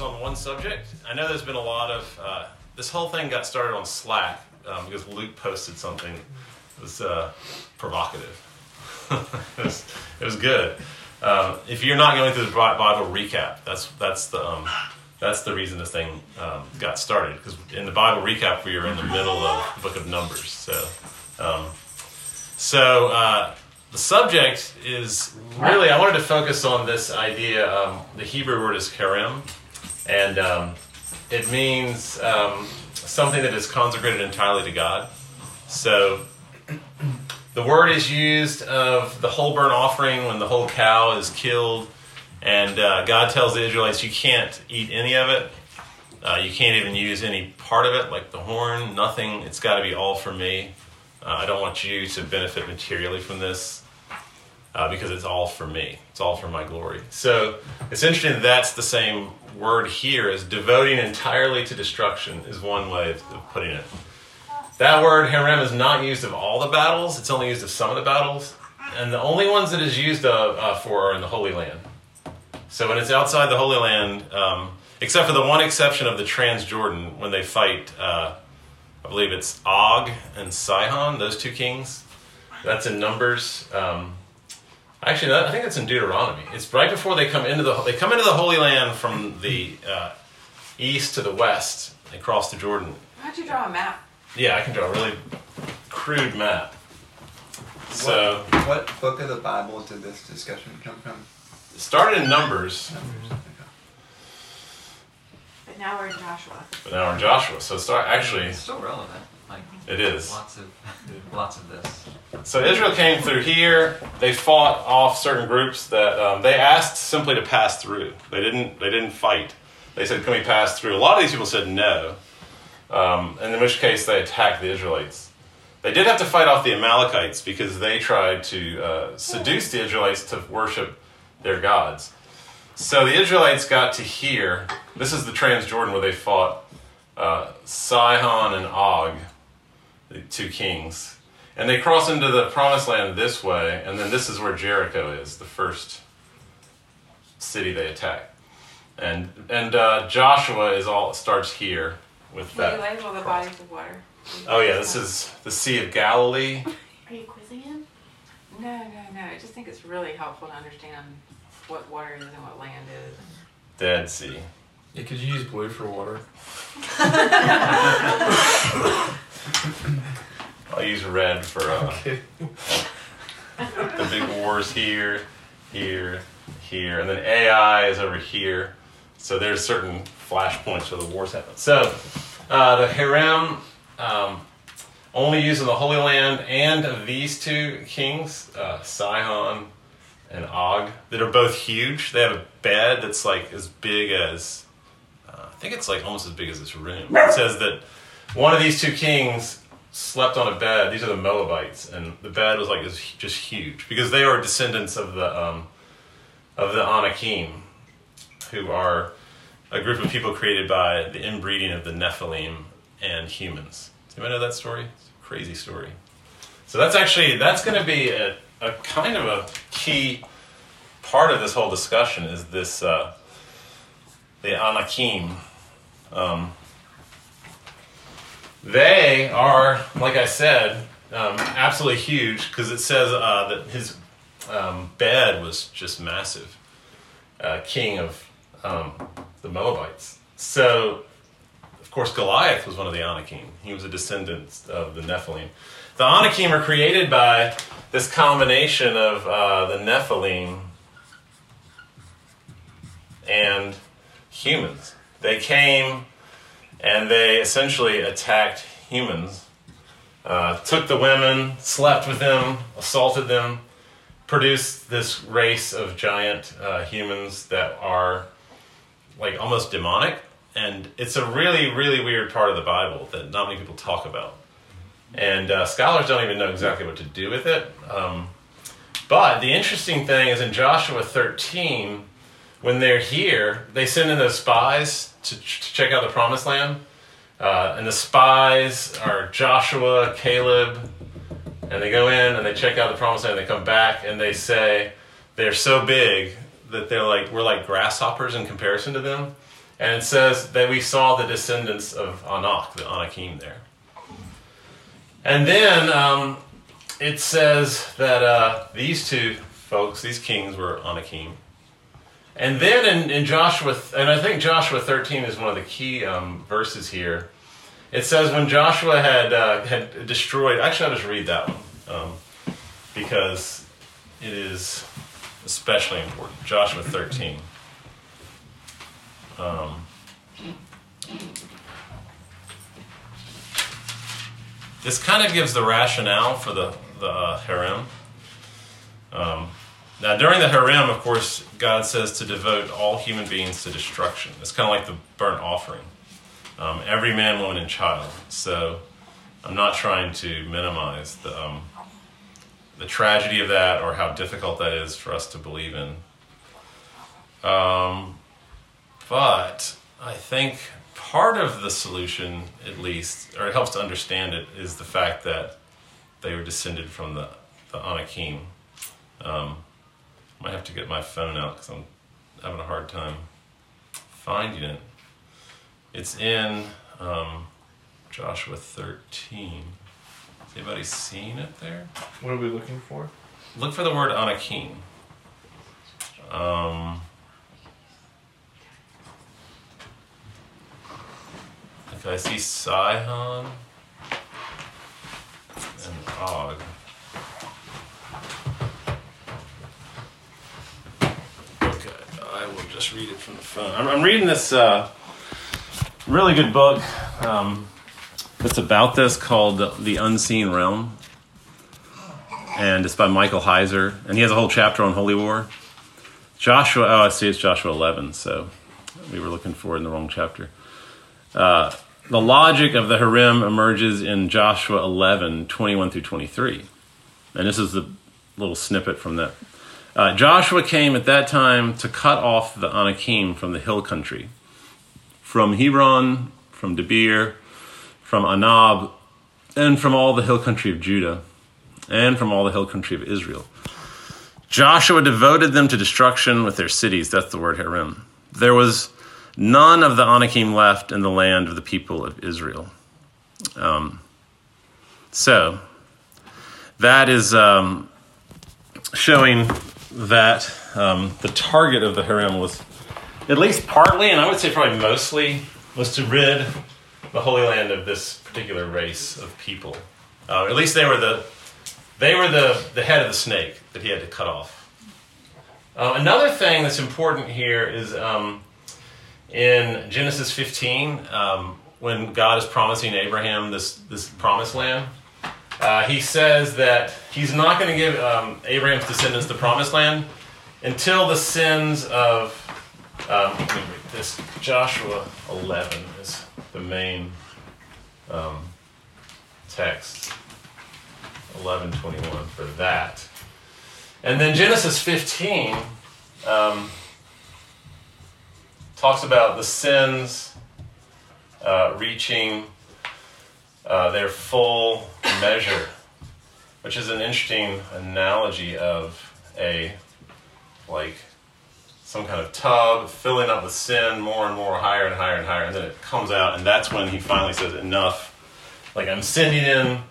On one subject. I know there's been a lot of uh, this whole thing got started on Slack um, because Luke posted something that was uh, provocative. it, was, it was good. Um, if you're not going through the Bible recap, that's that's the um, that's the reason this thing um, got started. Because in the Bible recap, we are in the middle of the Book of Numbers. So, um, so uh, the subject is really I wanted to focus on this idea. Um, the Hebrew word is herem, and um, it means um, something that is consecrated entirely to God. So the word is used of the whole burnt offering when the whole cow is killed, and uh, God tells the Israelites, "You can't eat any of it. Uh, you can't even use any part of it, like the horn. Nothing. It's got to be all for me. Uh, I don't want you to benefit materially from this." Uh, because it's all for me. It's all for my glory. So it's interesting that that's the same word here is devoting entirely to destruction is one way of putting it. That word herem is not used of all the battles. It's only used of some of the battles, and the only ones that is used of, uh, for are in the Holy Land. So when it's outside the Holy Land, um, except for the one exception of the Transjordan when they fight, uh, I believe it's Og and Sihon, those two kings. That's in Numbers. Um, actually, that, I think it's in Deuteronomy. It's right before they come into the they come into the Holy Land from the uh, east to the west. They cross the Jordan. Why don't you draw a map? Yeah, I can draw a really crude map. So What, what book of the Bible did this discussion come from? it started in Numbers, But now we're in Joshua. but now we're in Joshua. So it start actually It's still relevant. Like it is. lots of lots of this. So Israel came through here. They fought off certain groups that um, they asked simply to pass through. They didn't. They didn't fight. They said, "Can we pass through?" A lot of these people said no, um, and in which case they attacked the Israelites. They did have to fight off the Amalekites because they tried to uh, seduce the Israelites to worship their gods. So the Israelites got to here. This is the Transjordan where they fought uh, Sihon and Og, the two kings. And they cross into the promised land this way, and then this is where Jericho is, the first city they attack. And and uh, Joshua is all starts here with Can you that. label the bodies of water? Oh yeah, this is the Sea of Galilee. Are you quizzing him? No, no, no. I just think it's really helpful to understand what water is and what land is. Dead Sea. Yeah, could you use blue for water? I'll use red for uh, Okay. the big wars here, here, here, and then Ai is over here. So there's certain flashpoints where the wars happen. So uh, the herem um, only used in the Holy Land and of these two kings, uh, Sihon and Og, that are both huge. They have a bed that's like as big as I think it's like almost as big as this room. It says that one of these two kings slept on a bed. These are the Moabites, and the bed was like is just huge because they are descendants of the um, of the Anakim, who are a group of people created by the inbreeding of the Nephilim and humans. Does anybody know that story? It's a crazy story. So that's actually that's going to be a, a kind of a key part of this whole discussion is this uh, the Anakim. Um, they are, like I said, um, absolutely huge because it says uh, that his um, bed was just massive. Uh, king of um, the Moabites. So of course, Goliath was one of the Anakim. He was a descendant of the Nephilim. The Anakim are created by this combination of uh, the Nephilim and humans. They came and they essentially attacked humans, uh, took the women, slept with them, assaulted them, produced this race of giant uh, humans that are like almost demonic. And it's a really, really weird part of the Bible that not many people talk about. And uh, scholars don't even know exactly what to do with it. Um, but the interesting thing is in Joshua 13, when they're here, they send in those spies to, to check out the promised land. Uh, and the spies are Joshua, Caleb, and they go in and they check out the promised land. And they come back and they say they're so big that they're like we're like grasshoppers in comparison to them. And it says that we saw the descendants of Anak, the Anakim there. And then um, it says that uh, these two folks, these kings, were Anakim. And then in, in Joshua, and I think Joshua 13 is one of the key um, verses here. It says when Joshua had uh, had destroyed. Actually, I'll just read that one um, because it is especially important. Joshua 13. Um, this kind of gives the rationale for the the uh, herem. Um, now, during the herem, of course, God says to devote all human beings to destruction. It's kind of like the burnt offering. Um, every man, woman, and child. So, I'm not trying to minimize the um, the tragedy of that or how difficult that is for us to believe in. Um, but I think part of the solution, at least, or it helps to understand it, is the fact that they were descended from the, the Anakim. Um, might have to get my phone out because I'm having a hard time finding it. It's in um, Joshua 13. Has anybody seen it there? What are we looking for? Look for the word Anakim. Um, if I see Sihon and Og. Okay, I will just read it from the phone. I'm, I'm reading this uh, really good book um, that's about this called The Unseen Realm and it's by Michael Heiser, and he has a whole chapter on Holy War. Joshua, oh, I see, it's Joshua 11, so we were looking for it in the wrong chapter. Uh, the logic of the herem emerges in Joshua 11, 21 through 23. And this is the little snippet from that. Uh, Joshua came at that time to cut off the Anakim from the hill country, from Hebron, from Debir, from Anab, and from all the hill country of Judah and from all the hill country of Israel. Joshua devoted them to destruction with their cities. That's the word herem. There was none of the Anakim left in the land of the people of Israel. Um, so, that is um, showing that um, the target of the herem was, at least partly, and I would say probably mostly, was to rid the Holy Land of this particular race of people. Uh, at least they were the they were the, the head of the snake that he had to cut off. Uh, another thing that's important here is um, in Genesis 15, um, when God is promising Abraham this, this promised land, uh, he says that he's not going to give um, Abraham's descendants the promised land until the sins of, um, this Joshua 11 is the main um, text. 11:21 for that. And then Genesis 15 um, talks about the sins uh, reaching uh, their full measure, which is an interesting analogy of a like some kind of tub filling up with sin more and more, higher and higher and higher, and then it comes out, and that's when he finally says, "Enough! Like I'm sending in."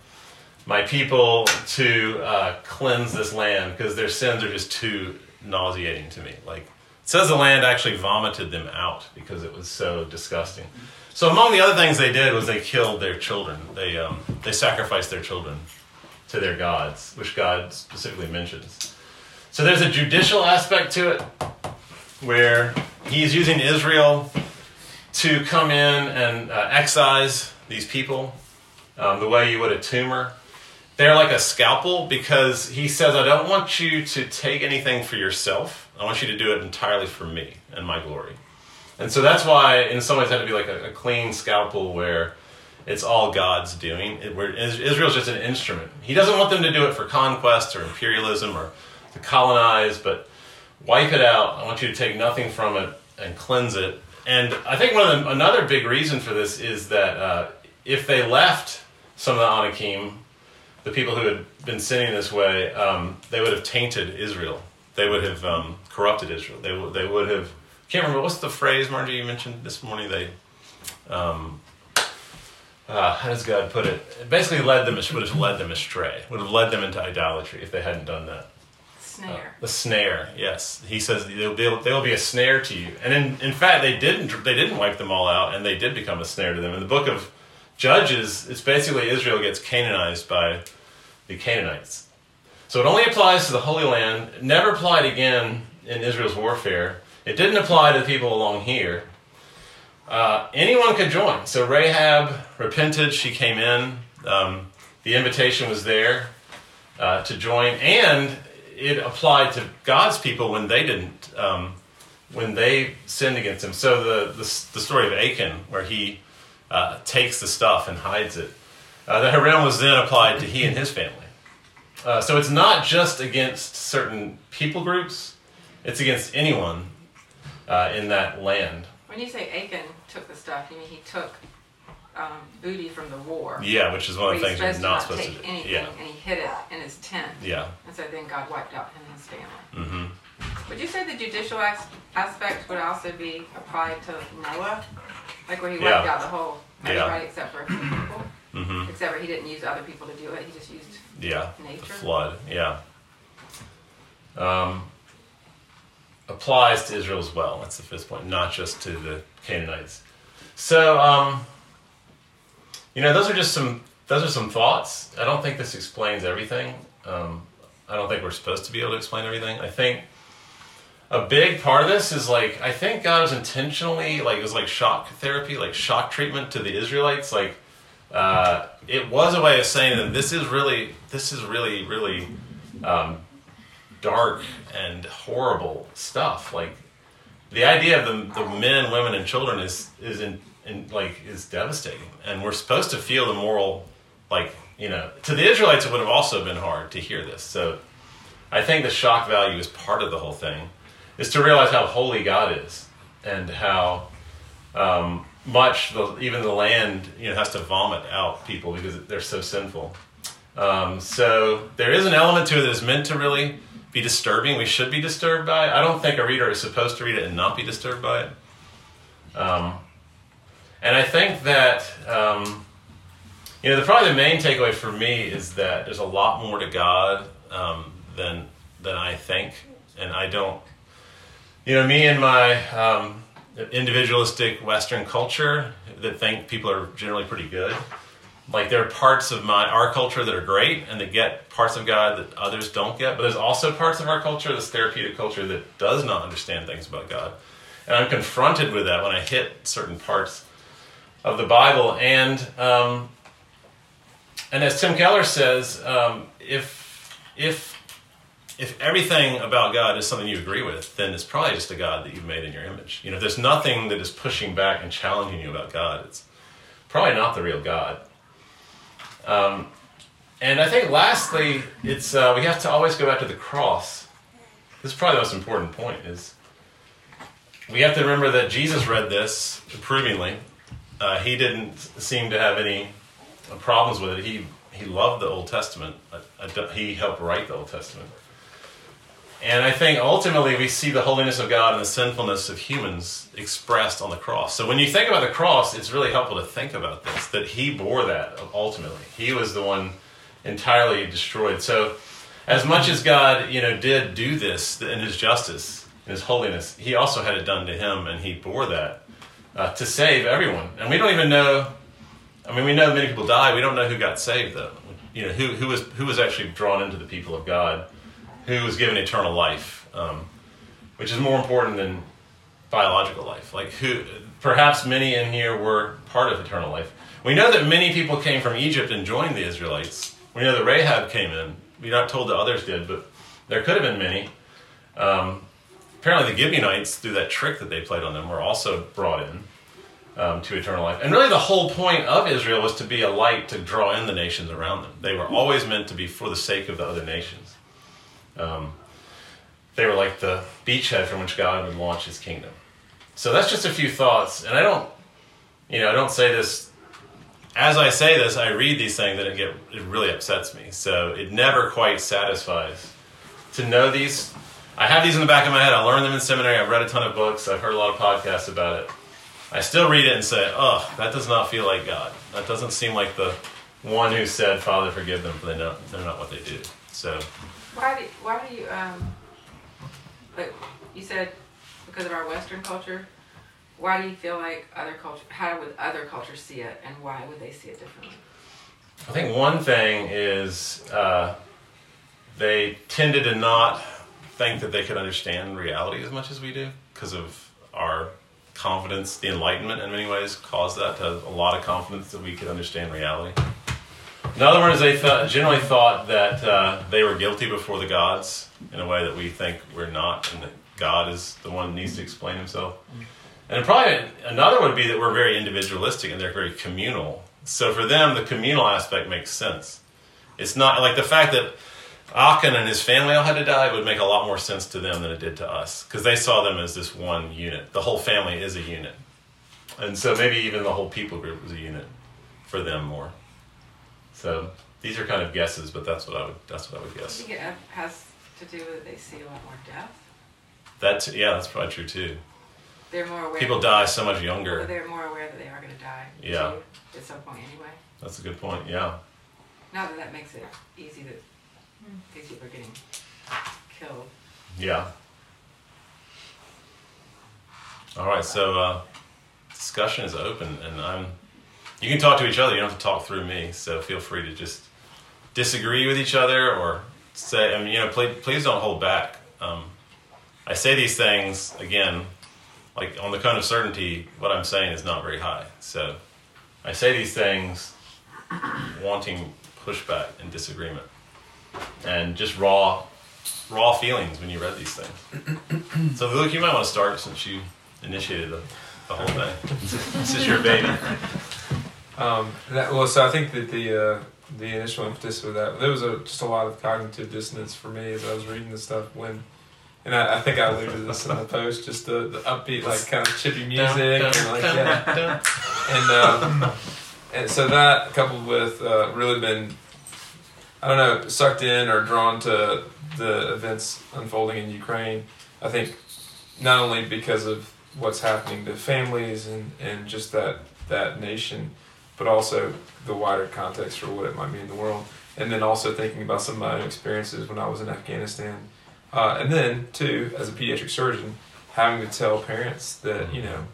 my people to uh, cleanse this land because their sins are just too nauseating to me. Like says the land actually vomited them out because it was so disgusting. So among the other things they did was they killed their children. They um, they sacrificed their children to their gods, which God specifically mentions. So there's a judicial aspect to it, where he's using Israel to come in and uh, excise these people um, the way you would a tumor. They're like a scalpel because he says, I don't want you to take anything for yourself. I want you to do it entirely for me and my glory. And so that's why, in some ways, it had to be like a, a clean scalpel where it's all God's doing. It, where Israel's just an instrument. He doesn't want them to do it for conquest or imperialism or to colonize, but wipe it out. I want you to take nothing from it and cleanse it. And I think one of the, another big reason for this is that uh, if they left some of the Anakim, the people who had been sinning this way, um, they would have tainted Israel. They would have um, corrupted Israel. They, w- they would have. Can't remember what's the phrase, Margie, you mentioned this morning. They, um, uh, how does God put it? Basically, led them would have led them astray. Would have led them into idolatry if they hadn't done that. Snare. Uh, the snare, yes. He says they'll be able, they'll be a snare to you. And in, in fact, they didn't they didn't wipe them all out, and they did become a snare to them. In the book of Judges, it's basically Israel gets Canaanized by the Canaanites. So it only applies to the Holy Land. It never applied again in Israel's warfare. It didn't apply to the people along here. Uh, anyone could join. So Rahab repented. She came in. Um, the invitation was there uh, to join, and it applied to God's people when they didn't, um, when they sinned against Him. So the, the, the story of Achan, where he uh, takes the stuff and hides it, uh, the Herem was then applied to he and his family. Uh, so it's not just against certain people groups; it's against anyone uh, in that land. When you say Achan took the stuff, you mean he took um, booty from the war? Yeah, which is one of the things you're not supposed supposed to do. anything, Yeah. and he hid it in his tent. Yeah. And so then God wiped out him and his family. Mm-hmm. Would you say the judicial as- aspect would also be applied to Noah? Like where he Yeah. wiped out the whole Yeah. everybody except for a few people? Mm-hmm. Except for he didn't use other people to do it, he just used Yeah. nature? The flood. Yeah. Um, applies to Israel as well. That's the fifth point, not just to the Canaanites. So, um, you know, those are just some those are some thoughts. I don't think this explains everything. Um, I don't think we're supposed to be able to explain everything. I think a big part of this is like I think God was intentionally like it was like shock therapy, like shock treatment to the Israelites. Like uh, it was a way of saying that this is really this is really really um, dark and horrible stuff. Like the idea of the, the men, women, and children is is in, in like is devastating, and we're supposed to feel the moral like you know to the Israelites it would have also been hard to hear this. So I think the shock value is part of the whole thing, is to realize how holy God is and how um, much the, even the land you know has to vomit out people because they're so sinful. Um, so there is an element to it that is meant to really be disturbing. We should be disturbed by it. I don't think a reader is supposed to read it and not be disturbed by it. Um, and I think that um, you know the probably the main takeaway for me is that there's a lot more to God um, than than I think, and I don't. You know, me and my um, individualistic Western culture that think people are generally pretty good. Like there are parts of my our culture that are great and that get parts of God that others don't get, but there's also parts of our culture, this therapeutic culture, that does not understand things about God. And I'm confronted with that when I hit certain parts of the Bible. And um, and as Tim Keller says, um, if if if everything about God is something you agree with, then it's probably just a God that you've made in your image. You know, if there's nothing that is pushing back and challenging you about God, it's probably not the real God. Um, and I think lastly, it's uh, we have to always go back to the cross. This is probably the most important point. Is we have to remember that Jesus read this approvingly. Uh, he didn't seem to have any problems with it. He he loved the Old Testament. He helped write the Old Testament. And I think ultimately we see the holiness of God and the sinfulness of humans expressed on the cross. So when you think about the cross, it's really helpful to think about this that He bore that ultimately. He was the one entirely destroyed. So as much as God, you know, did do this in His justice, in His holiness, He also had it done to Him, and He bore that uh, to save everyone. And we don't even know. I mean, we know many people died. We don't know who got saved, though. You know, who who was who was actually drawn into the people of God, who was given eternal life, um, which is more important than biological life. Like who, perhaps many in here were part of eternal life. We know that many people came from Egypt and joined the Israelites. We know that Rahab came in. We're not told that others did, but there could have been many. Um, apparently, the Gibeonites, through that trick that they played on them, were also brought in um, to eternal life. And really, the whole point of Israel was to be a light to draw in the nations around them. They were always meant to be for the sake of the other nations. Um, they were like the beachhead from which God would launch His kingdom. So that's just a few thoughts, and I don't, you know, I don't say this. As I say this, I read these things, and it get it really upsets me. So it never quite satisfies to know these. I have these in the back of my head. I learned them in seminary. I've read a ton of books. I've heard a lot of podcasts about it. I still read it and say, "Oh, that does not feel like God. That doesn't seem like the one who said, Father, forgive them, for they know they're not what they do." So Why do why do you um like you said because of our Western culture? Why do you feel like other culture? How would other cultures see it, and why would they see it differently? I think one thing is uh, they tended to not think that they could understand reality as much as we do because of our confidence. The Enlightenment, in many ways, caused that to a lot of confidence that we could understand reality. In other is they th- generally thought that uh, they were guilty before the gods in a way that we think we're not, and that God is the one that needs to explain himself. And probably another would be that we're very individualistic and they're very communal. So for them, the communal aspect makes sense. It's not like the fact that Achan and his family all had to die would make a lot more sense to them than it did to us because they saw them as this one unit. The whole family is a unit. And so maybe even the whole people group was a unit for them more. So these are kind of guesses, but that's what I would that's what I would I guess. think it has to do with they see a lot more death. That's yeah, that's probably true too. They're more aware. People die so much younger. they're more aware that they are going to die. Yeah. too, At some point, anyway. That's a good point. Yeah. Not that that makes it easy that these people are getting killed. Yeah. All right, so uh, discussion is open, and I'm. You can talk to each other. You don't have to talk through me. So feel free to just disagree with each other, or say. I mean, you know, please, please don't hold back. Um, I say these things again, like on the cone of certainty. What I'm saying is not very high. So I say these things, wanting pushback and disagreement, and just raw raw feelings when you read these things. so, Luke, you might want to start since you initiated the, the whole thing. this is your baby. Um, that, well, so I think that the uh, the initial impetus with that there was a, just a lot of cognitive dissonance for me as I was reading this stuff when, and I, I think I alluded to this in the post, just the, the upbeat like kind of chippy music and like that, and um, and so that coupled with uh, really been, I don't know, sucked in or drawn to the events unfolding in Ukraine. I think not only because of what's happening to families and, and just that that nation, but also the wider context for what it might mean in the world. And then also thinking about some of my own experiences when I was in Afghanistan. Uh, and then, too, as a pediatric surgeon, having to tell parents that, you know,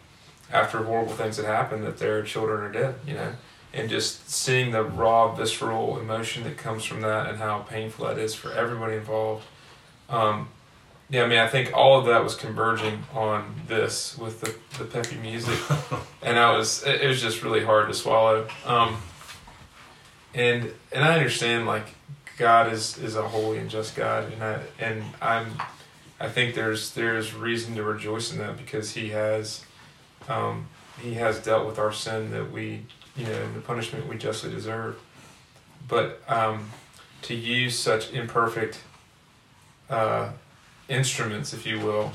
after horrible things that happen, that their children are dead, you know, and just seeing the raw, visceral emotion that comes from that and how painful that is for everybody involved. Um, yeah, I mean, I think all of that was converging on this with the, the peppy music, and I was it, it was just really hard to swallow. Um, and and I understand like God is is a holy and just God, and I and I'm I think there's there's reason to rejoice in that because He has um, He has dealt with our sin that we you know the punishment we justly deserve, but um, to use such imperfect. Uh, instruments, if you will,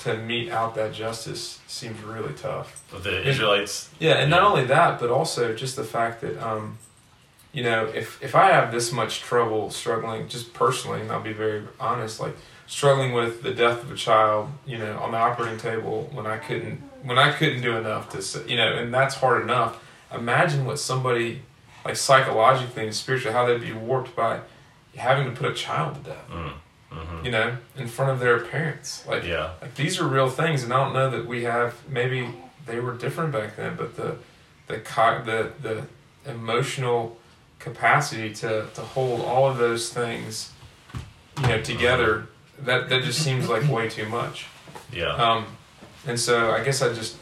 to mete out that justice seems really tough. With the Israelites. Yeah, and not only that, but also just the fact that, um, you know, if if I have this much trouble struggling, just personally, and I'll be very honest, like struggling with the death of a child, you know, on the operating table when I couldn't when I couldn't do enough to, you know, and that's hard enough. Imagine what somebody like psychologically and spiritually how they'd be warped by having to put a child to death. Mm. Mhm. you know, in front of their parents. Like, Yeah. like these are real things, and I don't know that we have. Maybe they were different back then, but the the co- the the emotional capacity to to hold all of those things, you know, together. That that just seems like way too much. Yeah. Um, and so I guess I just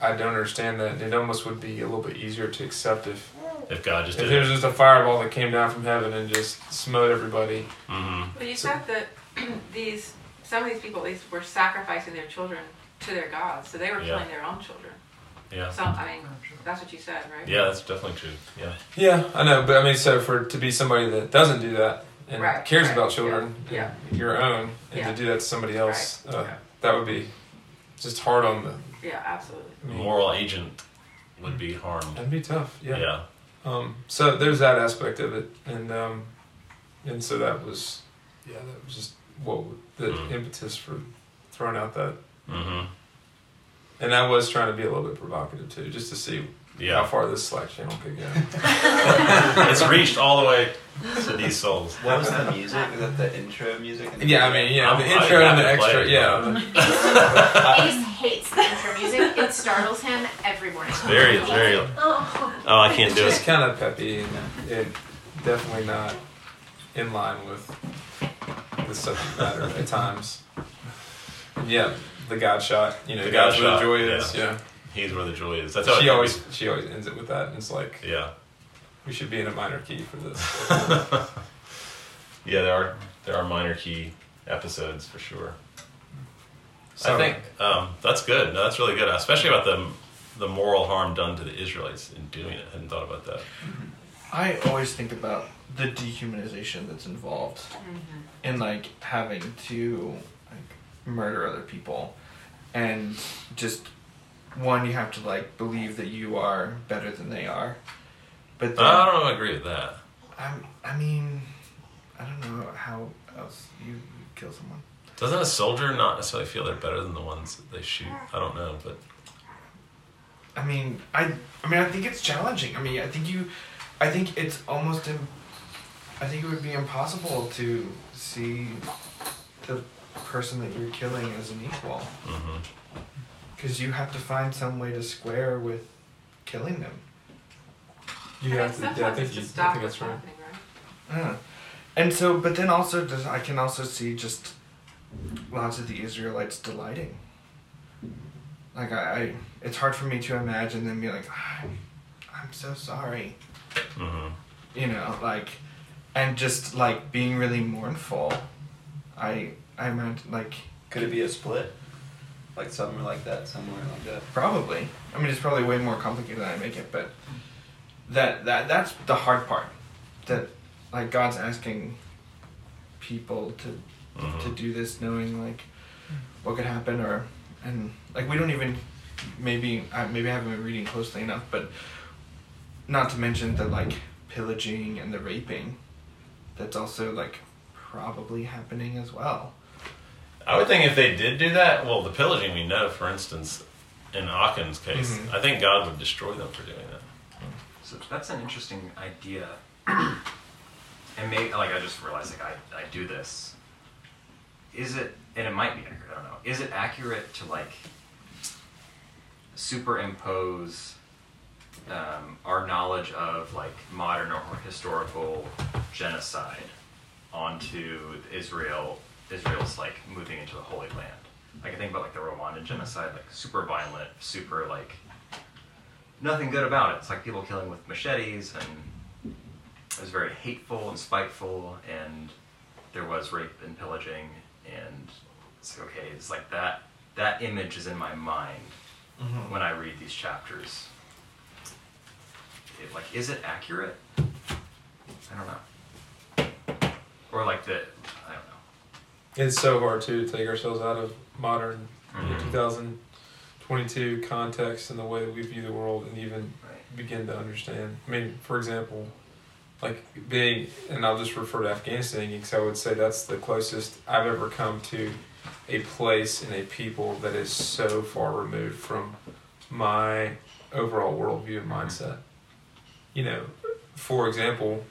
I don't understand that. It almost would be a little bit easier to accept if If God just if did there was it. just a fireball that came down from heaven and just smote everybody. hmm But you So- said that these some of these people at least were sacrificing their children to their gods, so they were Yeah. killing their own children. Yeah. So I mean, that's what you said, right? Yeah, that's definitely true. Yeah. Yeah, I know, but I mean, so for to be somebody that doesn't do that and Right, cares right, about children, yeah, and your own, and Yeah. to do that to somebody else, Right, uh, yeah. that would be just hard on the. Yeah, absolutely. I mean, Moral agent would be harmed. That'd be tough. Yeah. Yeah. Um, so there's that aspect of it, and um, and so that was, yeah, that was just what the Mm. impetus for throwing out that, hmm and I was trying to be a little bit provocative too, just to see how far this Slack channel could go. it's reached all the way to these souls. What was the music? Is that the intro music? in the yeah, I mean, yeah, the I'm- I intro and the extra, yeah. Ace hates the intro music. It startles him every morning. It's very, it's very. Oh. Oh, I can't do it. It's kind of peppy and it definitely not in line with the subject matter at times. Yeah, the God shot. You know, The God's God where the shot, joy yeah. is. Yeah. He's where the joy is. That's how She it- always she always ends it with that, and it's like Yeah. we should be in a minor key for this. Yeah, there are there are minor key episodes for sure. So- I think um, that's good. No, that's really good, especially about the the moral harm done to the Israelites in doing it. I hadn't thought about that. I always think about the dehumanization that's involved in like having to like murder other people and just one you have to like believe that you are better than they are but then I don't know. I agree with that. I'm, I mean I don't know how else you, you kill someone Doesn't a soldier not necessarily feel they're better than the ones that they shoot? I don't know, but I mean, I, I mean, I think it's challenging. I mean, I think you, I think it's almost, Im- I think it would be impossible to see the person that you're killing as an equal, because you have to find some way to square with killing them. You have to. Yeah, I think you. to I think that's right. right? Uh, and so, but then also, does I can also see just lots of the Israelites delighting. Like I, I it's hard for me to imagine them being like, I'm, I'm so sorry. hmm you know, like, and just like being really mournful. I I imagine like Could it be a split? Like somewhere like that, somewhere like that. probably. I mean, it's probably way more complicated than I make it, but that that that's the hard part. That like God's asking people to to Mhm. do this, knowing like what could happen, or and like we don't even maybe I maybe I haven't been reading closely enough, but not to mention the like pillaging and the raping. That's also like probably happening as well. I would think if they did do that, well, the pillaging we know, for instance, in Achan's case, Mhm. I think God would destroy them for doing that. So that's an interesting idea. and maybe like I just realized like I, I do this. Is it and it might be accurate, I don't know. Is it accurate to like superimpose um, our knowledge of like modern or historical genocide onto Israel Israel's like moving into the Holy Land? I think about like the Rwandan genocide, like super violent, super like nothing good about it. It's like people killing with machetes, and it was very hateful and spiteful, and there was rape and pillaging, and it's like, okay, it's like that. That image is in my mind Mm-hmm. when I read these chapters. It, like, is it accurate? I don't know. Or like the, I don't know. It's so hard too to take ourselves out of modern Mhm. 2022 context and the way that we view the world and even Right. begin to understand. I mean, for example, like being, and I'll just refer to Afghanistan because I would say that's the closest I've ever come to a place and a people that is so far removed from my overall worldview and mindset. You know, for example,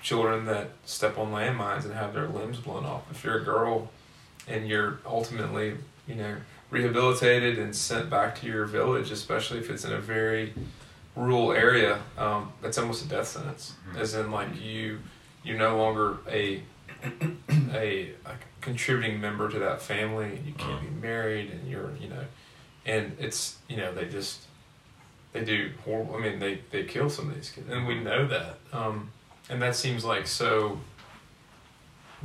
children that step on landmines and have their limbs blown off. If you're a girl and you're ultimately, you know, rehabilitated and sent back to your village, especially if it's in a very rural area, um, that's almost a death sentence. As in, like you, you're no longer a a, a contributing member to that family. And you can't be married, and you're, you know, and it's, you know, they just they do horrible. I mean, they they kill some of these kids, and we know that. Um, and that seems like so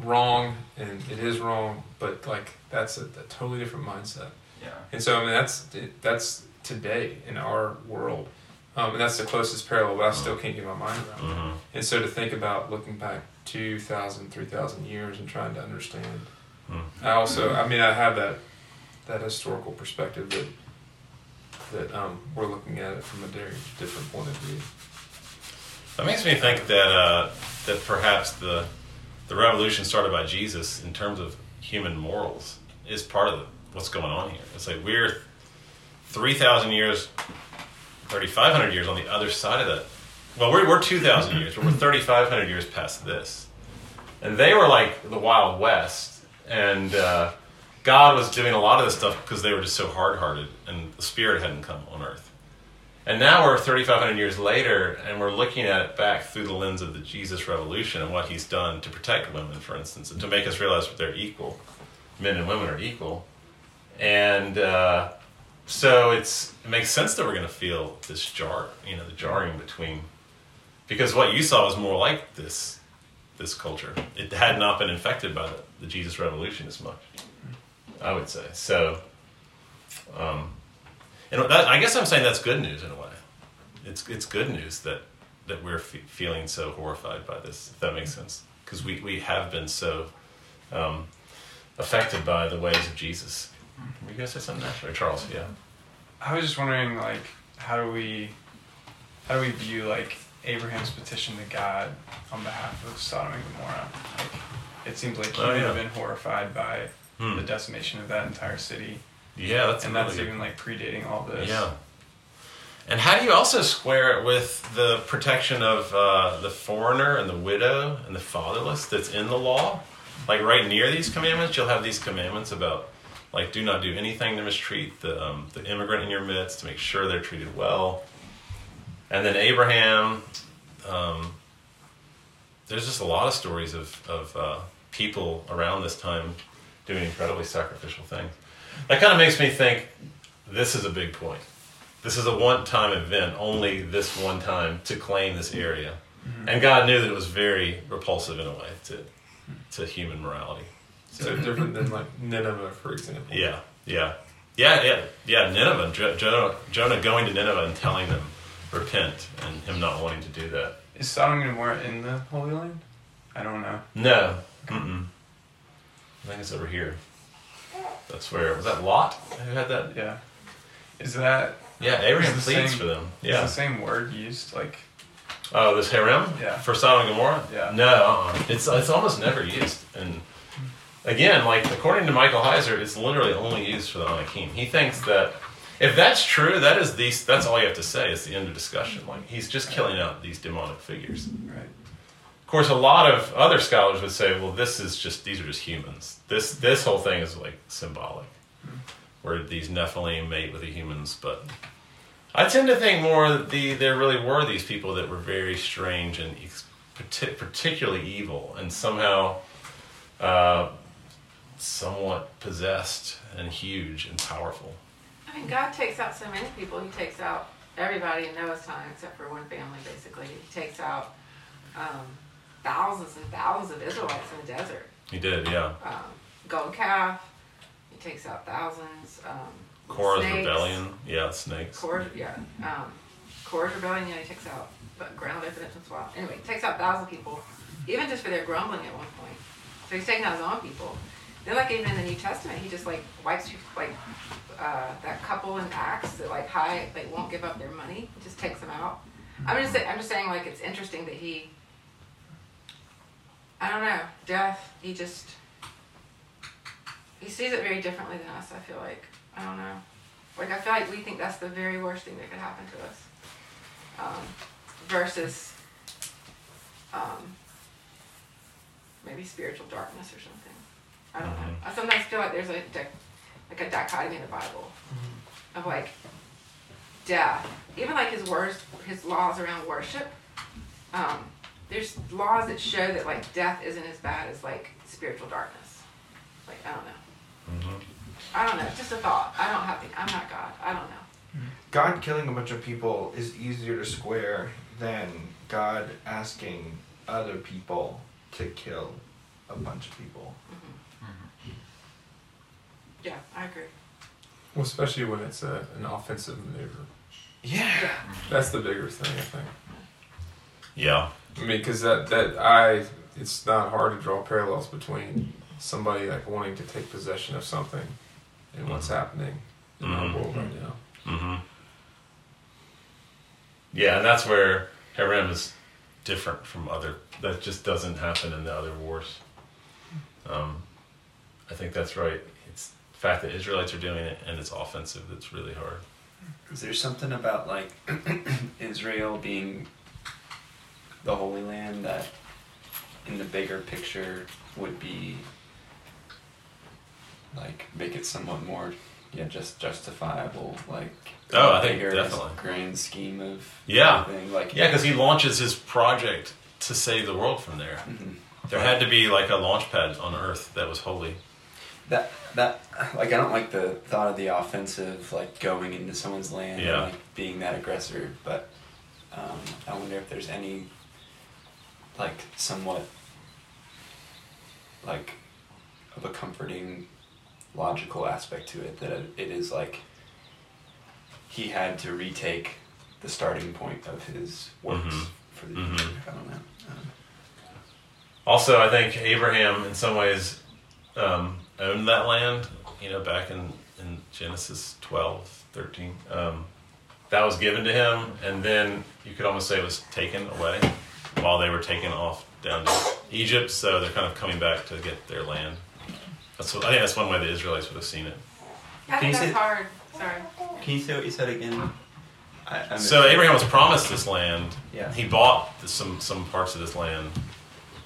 wrong, and it is wrong. But like that's a, a totally different mindset. Yeah. And so I mean that's that's today in our world, um, and that's the closest parallel. But I still can't get my mind around. it. Mhm. And so to think about looking back 2,000, 3,000 years and trying to understand. Hmm. I also, I mean, I have that that historical perspective that that um, we're looking at it from a very different point of view. That makes me think that uh, that perhaps the the revolution started by Jesus in terms of human morals is part of what's going on here. It's like we're three thousand years, thirty five hundred years on the other side of that. Well, we're we're two thousand years, but we're thirty five hundred years past this, and they were like the Wild West, and uh, God was doing a lot of this stuff because they were just so hard hearted, and the Spirit hadn't come on Earth. And now we're 3,500 years later, and we're looking at it back through the lens of the Jesus Revolution and what he's done to protect women, for instance, and to make us realize that they're equal. Men and women are equal. And uh, so it's, it makes sense that we're going to feel this jar, you know, the jarring between. Because what you saw was more like this, this culture. It had not been infected by the, the Jesus Revolution as much, I would say. So, um, and that, I guess I'm saying that's good news in a way. It's it's good news that that we're fe- feeling so horrified by this. If that makes sense, because we we have been so um, affected by the ways of Jesus. Were you gonna say something, Nash? Or Charles? Yeah. I was just wondering, like, how do we, how do we view like Abraham's petition to God on behalf of Sodom and Gomorrah? Like, it seems like he Oh, would yeah. have been horrified by Hmm. the decimation of that entire city. Yeah, that's and really that's good even like predating all this. Yeah. And how do you also square it with the protection of uh, the foreigner and the widow and the fatherless that's in the law? Like right near these commandments, you'll have these commandments about like do not do anything to mistreat the um, the immigrant in your midst to make sure they're treated well. And then Abraham, um, there's just a lot of stories of of uh, people around this time doing incredibly sacrificial things. That kind of makes me think this is a big point. This is a one time event, only this one time to claim this area. And God knew that it was very repulsive in a way to, to human morality. So different than like Nineveh, for example. Yeah, yeah. Yeah, yeah, yeah. Nineveh, Jo- Jonah, Jonah going to Nineveh and telling them, repent, and him not wanting to do that. Is Sodom and Gomorrah in the Holy Land? I don't know. No. Mm-mm. I think it's over here. That's where, was that Lot who had that? Yeah. Is that? Yeah, Abraham is the pleads same- for them. is Yeah. the same word used like. Oh, this herem? Yeah. For Sodom and Gomorrah? Yeah. No, uh-uh. it's it's almost never used. And again, like according to Michael Heiser, it's literally only used for the Anakim. He thinks that if that's true, that is the that's all you have to say. It's the end of discussion. Like he's just killing out these demonic figures. Right. Of course, a lot of other scholars would say, well, this is just these are just humans. This this whole thing is like symbolic, where these Nephilim mate with the humans. But I tend to think more that the there really were these people that were very strange and ex- particularly evil, and somehow uh, somewhat possessed and huge and powerful. I mean, God takes out so many people. He takes out everybody in Noah's time except for one family, basically. He takes out um, thousands and thousands of Israelites in the desert. He did, yeah. Um, gold calf. He takes out thousands. Um, Korah's snakes. rebellion, yeah, snakes. Korah's, yeah. Um, Korah's rebellion, yeah, he takes out but ground evidence as well. Anyway, he takes out thousands of people, even just for their grumbling at one point. So he's taking out his own people. Then, like even in the New Testament, he just like wipes you like uh, that couple in Acts that like high they won't give up their money. Just takes them out. I'm just I'm just saying like it's interesting that he. I don't know death. He just he sees it very differently than us. I feel like I don't know. Like I feel like we think that's the very worst thing that could happen to us, um, versus um, maybe spiritual darkness or something. I don't know. I sometimes feel like there's a like a dichotomy in the Bible mm-hmm. of like death, even like his words, his laws around worship. Um, there's laws that show that like death isn't as bad as like spiritual darkness. Like I don't know. Mm-hmm. I don't know. Just a thought. I don't have the. I'm not God. I don't know. Mm-hmm. God killing a bunch of people is easier to square than God asking other people to kill a bunch of people. Yeah, I agree. Well, especially when it's a, an offensive maneuver. Yeah. That's the bigger thing, I think. Yeah. I mean, because that that I, it's not hard to draw parallels between somebody like wanting to take possession of something and what's happening in our Mhm. world right now. Mm-hmm. Yeah, and that's where herem is different from other. That just doesn't happen in the other wars. Um, I think that's right. Fact that Israelites are doing it and it's offensive that's really hard. Is there something about like Israel being the Holy Land that, in the bigger picture, would be like make it somewhat more, yeah, just justifiable, like Oh, I think definitely. grand scheme of Yeah, everything, like yeah, because he launches his project to save the world from there. Mhm. There had to be like a launch pad on Earth that was holy. That that like I don't like the thought of the offensive like going into someone's land Yeah. and like being that aggressor, but um, I wonder if there's any like somewhat like of a comforting logical aspect to it that it, is like he had to retake the starting point of his works Mhm. for the Mhm. I don't know. Um, Also, I think Abraham, in some ways, um, owned that land. You know, back in, in Genesis 12, 13. Um, that was given to him, and then you could almost say it was taken away while they were taken off down to Egypt. So they're kind of coming back to get their land. That's what, I think that's one way the Israelites would have seen it. I Can think you that's say- hard. Sorry. Can you say what you said again? I, I So. Abraham was promised this land. Yeah. He bought some some parts of this land.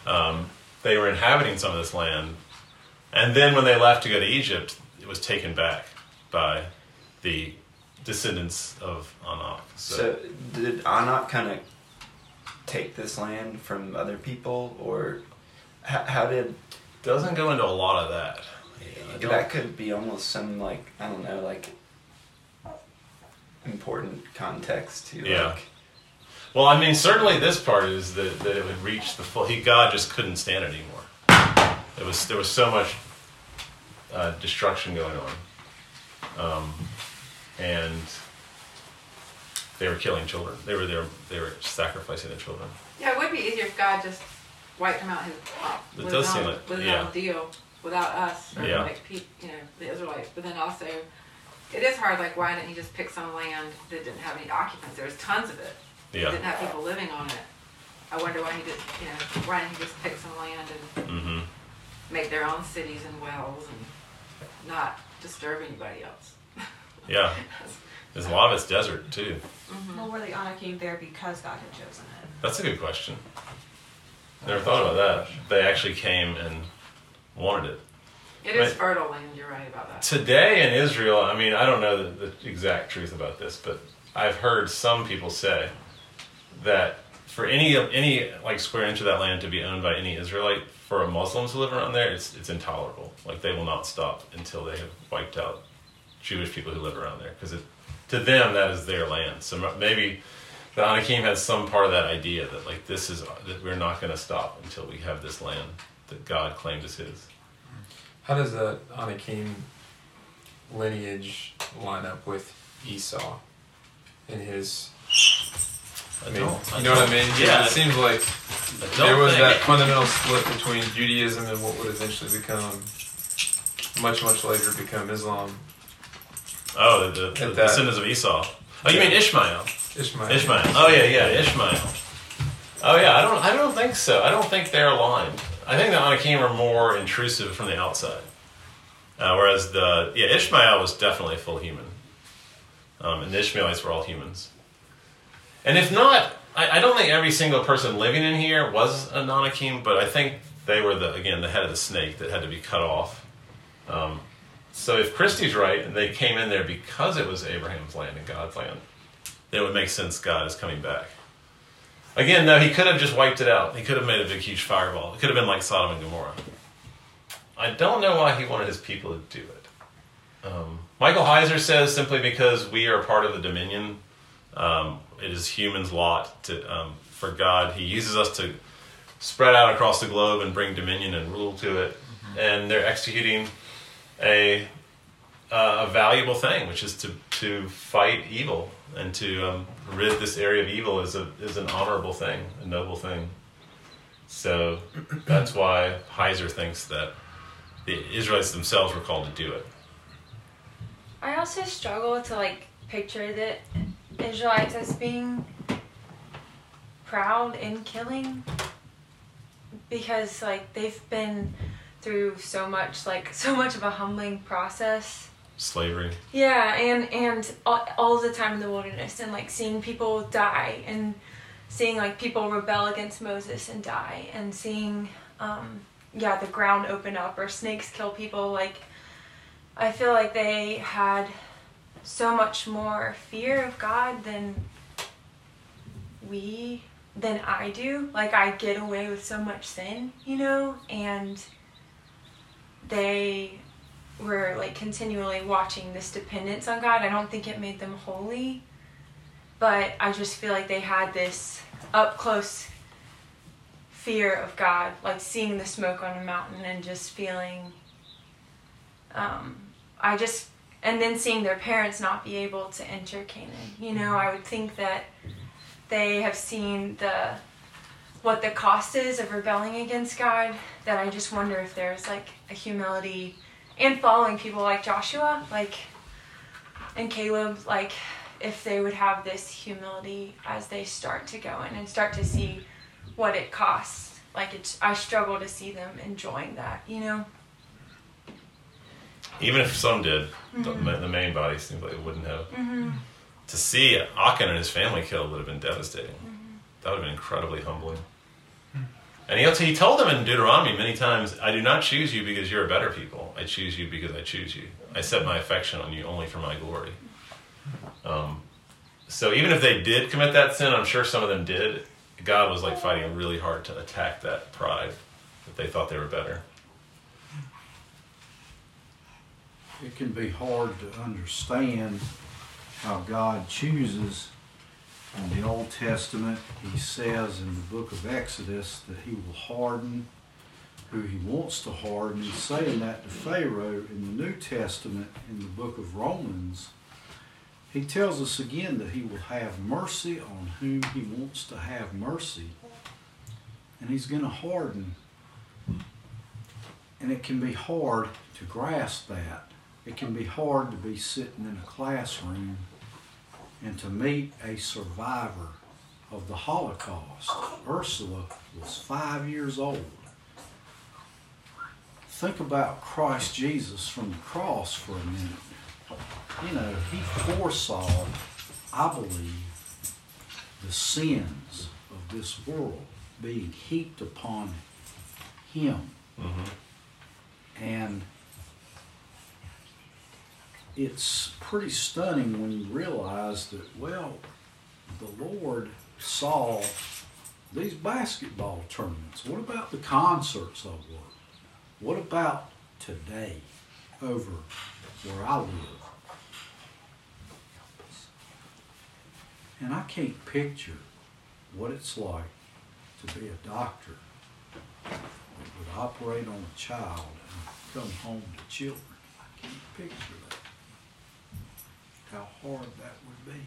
Um, they were inhabiting some of this land, and then when they left to go to Egypt, it was taken back by the descendants of Anak. So, So did Anak kind of take this land from other people, or how, how did? doesn't go into a lot of that. Don't- That could be almost some like I don't know like important context to Yeah. like Well, I mean, certainly this part is that, that it would reach the full. He God just couldn't stand it anymore. It was there was so much uh, destruction going on, um, and they were killing children. They were there. They were sacrificing their children. Yeah, it would be easier if God just wiped them out his It does seem like- with yeah. deal without us or Yeah. like you know the Israelites. But then also, it is hard. Like, why didn't he just pick some land that didn't have any occupants? There was tons of it. Yeah. Didn't have people living on it. I wonder why he did. You know, why didn't he just pick some land and Mm-hmm. Make their own cities and wells and not disturb anybody else? Yeah, there's a lot of it's desert too. Mm-hmm. Well, were the Anakim there because God had chosen it? That's a good question. Never thought about that. They actually came and wanted it. It is Right. fertile land. You're right about that. Today in Israel, I mean, I don't know the, the exact truth about this, but I've heard some people say that for any of any like square inch of that land to be owned by any Israelite, for a Muslim to live around there, it's it's intolerable. Like they will not stop until they have wiped out Jewish people who live around there, because to them that is their land. So maybe the Anakim had some part of that idea that like this is that we're not going to stop until we have this land that God claimed as His. How does the Anakim lineage line up with Esau and his? I mean, don't- I you know what I mean? yeah. It seems like there was that fundamental split between Judaism and what would eventually become, much much later, become Islam. Oh, the, the, the that- descendants of Esau. Oh, you mean Ishmael? Ishmael. Ishmael. Oh yeah, yeah, Ishmael. Oh yeah, I don't, I don't think so. I don't think they're aligned. I think the Anakim are more intrusive from the outside, uh, whereas the yeah Ishmael was definitely a full human, um, and the Ishmaelites were all humans. And if not, I, I don't think every single person living in here was a Anakim, but I think They were the again the head of the snake that had to be cut off. Um, so if Christie's right and they came in there because it was Abraham's land and God's land, then it would make sense God is coming back. Again, no, he could have just wiped it out. He could have made a big, huge fireball. It could have been like Sodom and Gomorrah. I don't know why he wanted his people to do it. Um, Michael Heiser says simply because we are part of the dominion, um, it is humans' lot to um, for God. He uses us to spread out across the globe and bring dominion and rule to it, and they're executing a uh, a valuable thing, which is to to fight evil and to um, rid this area of evil is a is an honorable thing, a noble thing. So that's why Heiser thinks that the Israelites themselves were called to do it. I also struggle to like picture the Israelites as being proud in killing because like they've been through so much like so much of a humbling process Slavery. yeah and and all, all the time in the wilderness and like seeing people die and seeing like people rebel against moses and die and seeing um yeah the ground open up or snakes kill people like i feel like they had so much more fear of god than we than i do like i get away with so much sin you know and they were like continually watching this dependence on God. I don't think it made them holy, but I just feel like they had this up close fear of God, like seeing the smoke on a mountain and just feeling. Um, I just and then seeing their parents not be able to enter Canaan. You know, I would think that they have seen the what the cost is of rebelling against God. That I just wonder if there's like a humility and following people like Joshua, like and Caleb, like if they would have this humility as they start to go in and start to see what it costs. Like it's, I struggle to see them enjoying that, you know. Even if some did, the, Mhm. ma- the main body seems like it wouldn't have. hmm To see Achan and his family killed would have been devastating. That would have been incredibly humbling. And he, he told them in Deuteronomy many times, I do not choose you because you're a better people. I choose you because I choose you. I set my affection on you only for my glory. Um, so even if they did commit that sin, I'm sure some of them did, God was like fighting really hard to attack that pride that they thought they were better. It can be hard to understand how God chooses. In the Old Testament, He says in the book of Exodus that He will harden who He wants to harden. He's saying that to Pharaoh. In the New Testament, in the book of Romans, He tells us again that He will have mercy on whom He wants to have mercy. And He's going to harden. And it can be hard to grasp that. It can be hard to be sitting in a classroom and to meet a survivor of the Holocaust. Ursula was five years old. Think about Christ Jesus from the cross for a minute. You know, he foresaw, I believe, the sins of this world being heaped upon him. Mm-hmm. And it's pretty stunning when you realize that, well, the Lord saw these basketball tournaments. What about the concerts I work? What about today over where I live? And I can't picture what it's like to be a doctor that would operate on a child and come home to children. I can't picture that. How hard that would be.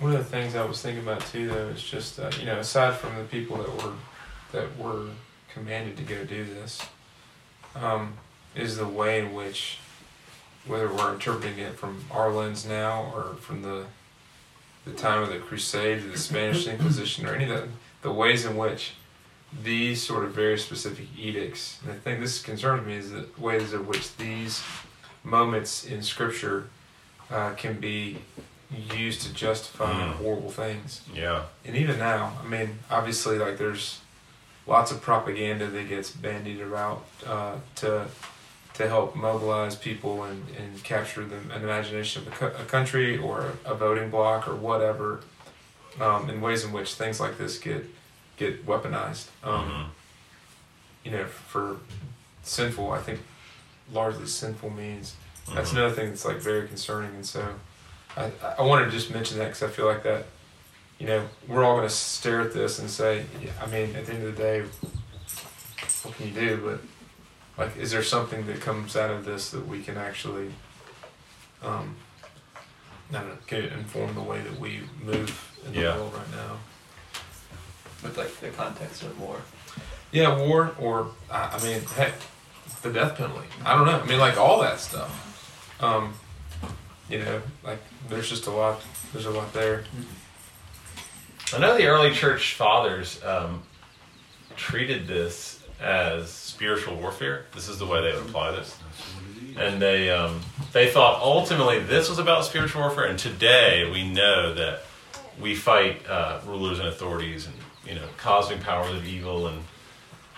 One of the things I was thinking about too, though, is just uh, you know, aside from the people that were that were commanded to go do this, um, is the way in which, whether we're interpreting it from our lens now or from the the time of the Crusades, or the Spanish Inquisition, or any of the the ways in which these sort of very specific edicts, and I think this concerns me, is the ways in which these moments in Scripture uh, can be used to justify Mm. horrible things. Yeah. And even now, I mean, obviously, like there's lots of propaganda that gets bandied about uh, to to help mobilize people and, and capture the an imagination of a, co- a country or a voting bloc or whatever. Um, in ways in which things like this get get weaponized. Um, You know, for sinful, I think largely sinful means. That's Mhm. another thing that's like very concerning, and so I I wanted to just mention that because I feel like that you know, we're all going to stare at this and say, yeah, I mean, at the end of the day, what can you do? But, like, is there something that comes out of this that we can actually, um, I don't know, can it inform the way that we move in the Yeah. world right now? With like the context of war. Yeah, war, or, I, I mean, heck, the death penalty. I don't know. I mean, like, all that stuff. Um, you know, like, there's just a lot, there's a lot there. I know the early church fathers um, treated this as spiritual warfare. This is the way they would apply this, and they um, they thought ultimately this was about spiritual warfare. And today we know that we fight uh, rulers and authorities, and you know cosmic powers of evil and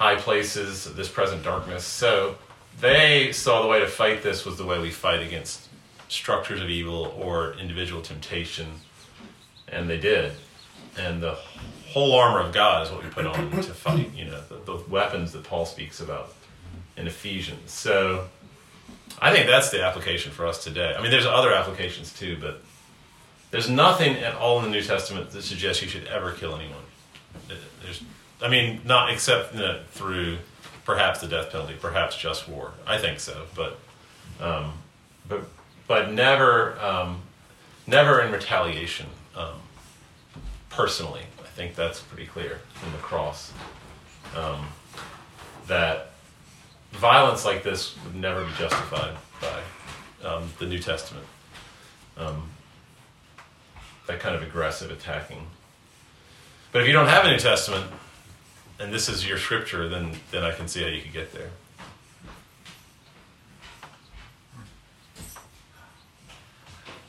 high places this present darkness. So they saw the way to fight this was the way we fight against structures of evil or individual temptation, and they did and the whole armor of God is what we put on to fight. You know, the, the weapons that Paul speaks about in Ephesians. So I think that's the application for us today. I mean, there's other applications too, but there's nothing at all in the New Testament that suggests you should ever kill anyone. There's, I mean, not except you know, through perhaps the death penalty, perhaps just war. I think so, but um, but but never um, never in retaliation. Um, personally. I think that's pretty clear from the cross. Um, that violence like this would never be justified by um, the New Testament. Um, that kind of aggressive attacking. But if you don't have a New Testament, and this is your scripture, then then I can see how you could get there.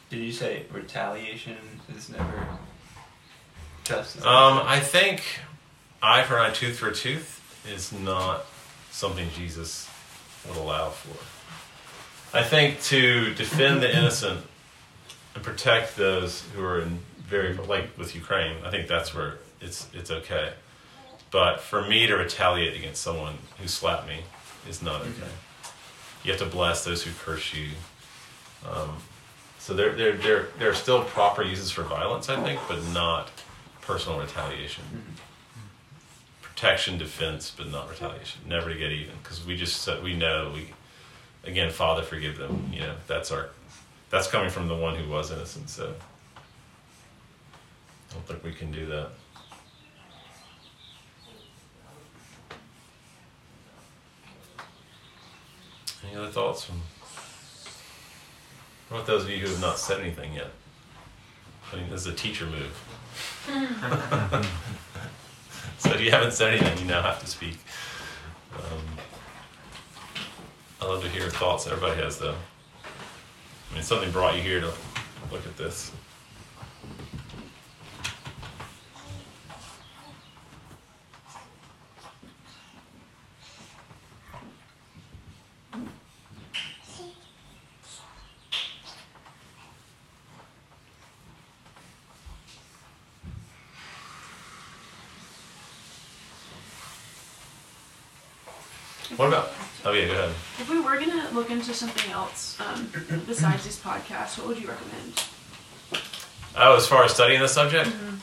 Did you say retaliation is never justice? Um, I think eye for eye, tooth for tooth is not something Jesus would allow for. I think to defend the innocent and protect those who are in very like with Ukraine, I think that's where it's it's okay. But for me to retaliate against someone who slapped me is not okay. You have to bless those who curse you. Um, so there, there, there, there are still proper uses for violence, I think, but not personal retaliation. Protection, defense, but not retaliation. Never to get even, because we just said we know we, again, Father, forgive them. You know, that's our, that's coming from the one who was innocent. So I don't think we can do that. Any other thoughts from? What about those of you who have not said anything yet? I mean, this is a teacher move. so if you haven't said anything, you now have to speak. Um, I love to hear thoughts everybody has, though. I mean, something brought you here to look at this. What about? Oh yeah, go ahead. If we were gonna look into something else um, besides these podcasts, what would you recommend? Oh, as far as studying the subject, Mhm.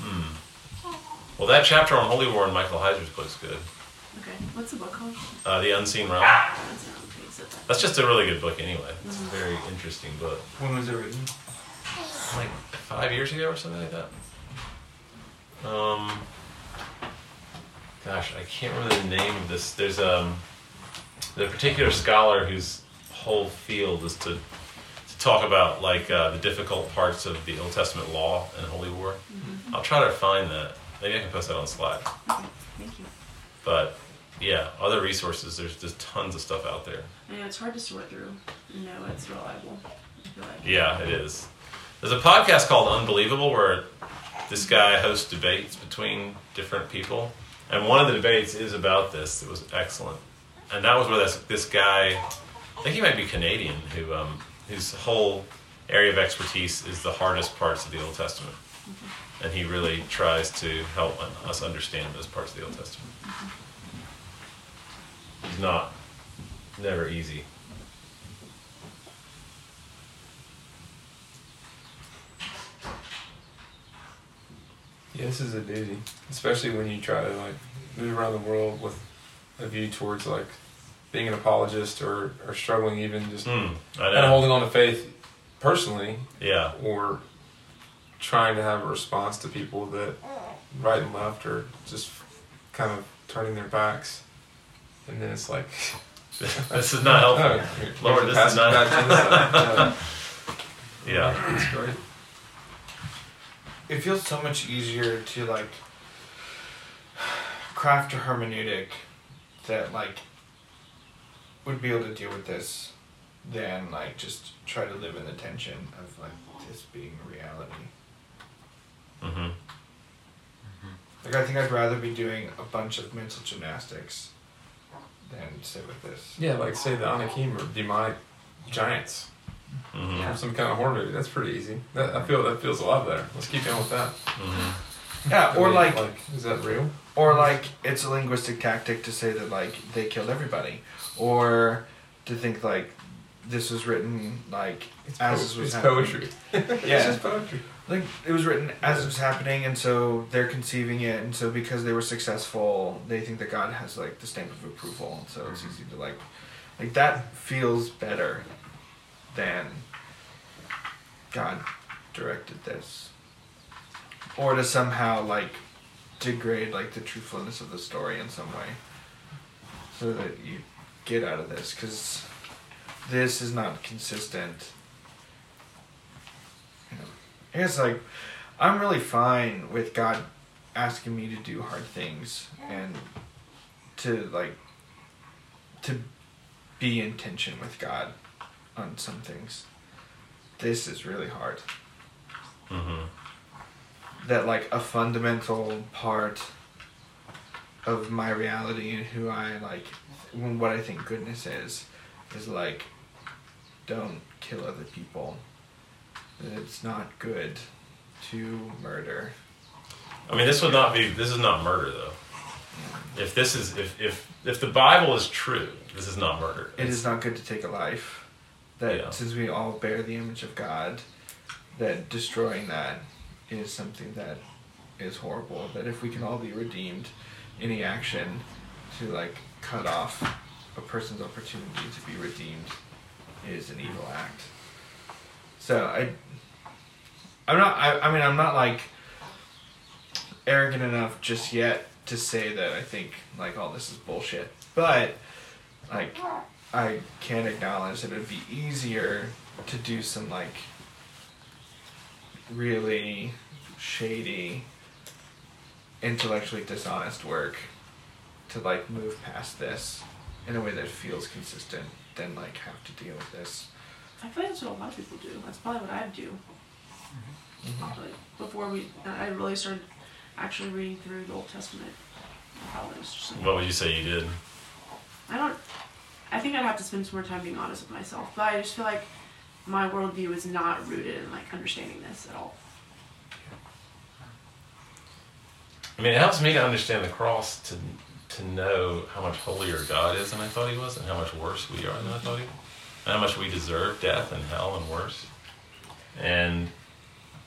hmm. Well, that chapter on holy war in Michael Heiser's book is good. Okay, what's the book called? Uh, the Unseen Realm. That's just a really good book, anyway. It's a Mhm. very interesting book. When was it written? Like five years ago or something like that. Um, gosh, I can't remember the name of this. There's um, the particular scholar whose whole field is to to talk about like uh, the difficult parts of the Old Testament law and holy war. Mhm. I'll try to find that. Maybe I can post that on Slack. Thank you. But yeah, other resources. There's just tons of stuff out there. Yeah, it's hard to sort through know it's reliable. Like. Yeah, it is. There's a podcast called Unbelievable where this guy hosts debates between different people, and one of the debates is about this. It was excellent, and that was where this this guy, I think he might be Canadian, who um, whose whole area of expertise is the hardest parts of the Old Testament, and he really tries to help us understand those parts of the Old Testament. It's not never easy. Yeah, this is a doozy, especially when you try to like move around the world with a view towards like being an apologist or, or struggling even just hmm, I kind of holding on to faith personally. Yeah. Or trying to have a response to people that right and left are just kind of turning their backs, and then it's like This is not helpful. Oh, Lord, this is not- passage about. Yeah. it's great. It feels so much easier to like craft a hermeneutic that like would be able to deal with this than like just try to live in the tension of like this being reality. Mm-hmm. Like I think I'd rather be doing a bunch of mental gymnastics than sit with this. Yeah, like say the Anakim or demonic giants. Mhm. From some kind of horror movie. That's pretty easy. That, I feel that feels a lot better. Let's keep going with that. Yeah, or mean, like, is that real? Or like, it's a linguistic tactic to say that like they killed everybody, or to think like this was written like It's as po- this was it's happening. poetry. It's yeah, just poetry. Like it was written as it was happening, and so they're conceiving it, and so because they were successful, they think that God has like the stamp of approval, and so it's mm-hmm. easy to like, like that feels better than God directed this, or to somehow like degrade like the truthfulness of the story in some way, so that you get out of this because this is not consistent. You know, I guess like I'm really fine with God asking me to do hard things and to like to be in tension with God on some things. This is really hard. Mm-hmm. That like a fundamental part of my reality and who I like what I think goodness is is like don't kill other people. It's not good to murder. I mean, this would not be. This is not murder, though. If this is, if if if the Bible is true, this is not murder. It is not good to take a life. That Yeah. since we all bear the image of God, that destroying that is something that is horrible. That if we can all be redeemed, any action to like cut off a person's opportunity to be redeemed is an evil act. So I, I'm not. I, I mean, I'm not like arrogant enough just yet to say that I think like all this is bullshit. But like I can acknowledge that it'd be easier to do some like really shady, intellectually dishonest work to like move past this in a way that feels consistent than like have to deal with this. I feel like that's what a lot of people do. That's probably what I'd do. Mm-hmm. Like before we, I really started actually reading through the Old Testament. I probably was just like, What would you say you did? I don't. I think I'd have to spend some more time being honest with myself. But I just feel like my worldview is not rooted in like understanding this at all. I mean, it helps me to understand the cross to to know how much holier God is than I thought He was, and how much worse we are than I thought He was, and how much we deserve death and hell and worse. And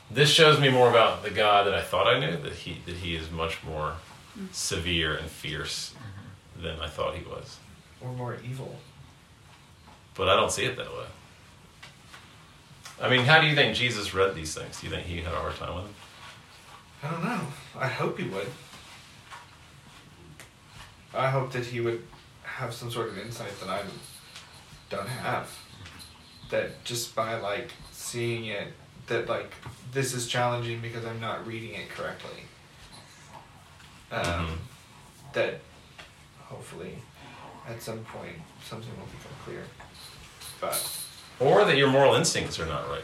this shows me more about the God that I thought I knew. That He that He is much more mm-hmm. severe and fierce mm-hmm. than I thought He was. Or more evil. But I don't see it that way. I mean, how do you think Jesus read these things? Do you think He had a hard time with them? I don't know. I hope he would. I hope that he would have some sort of insight that I don't have. That just by like seeing it, that like this is challenging because I'm not reading it correctly. Um, That hopefully at some point something will become clear. But or that your moral instincts are not right.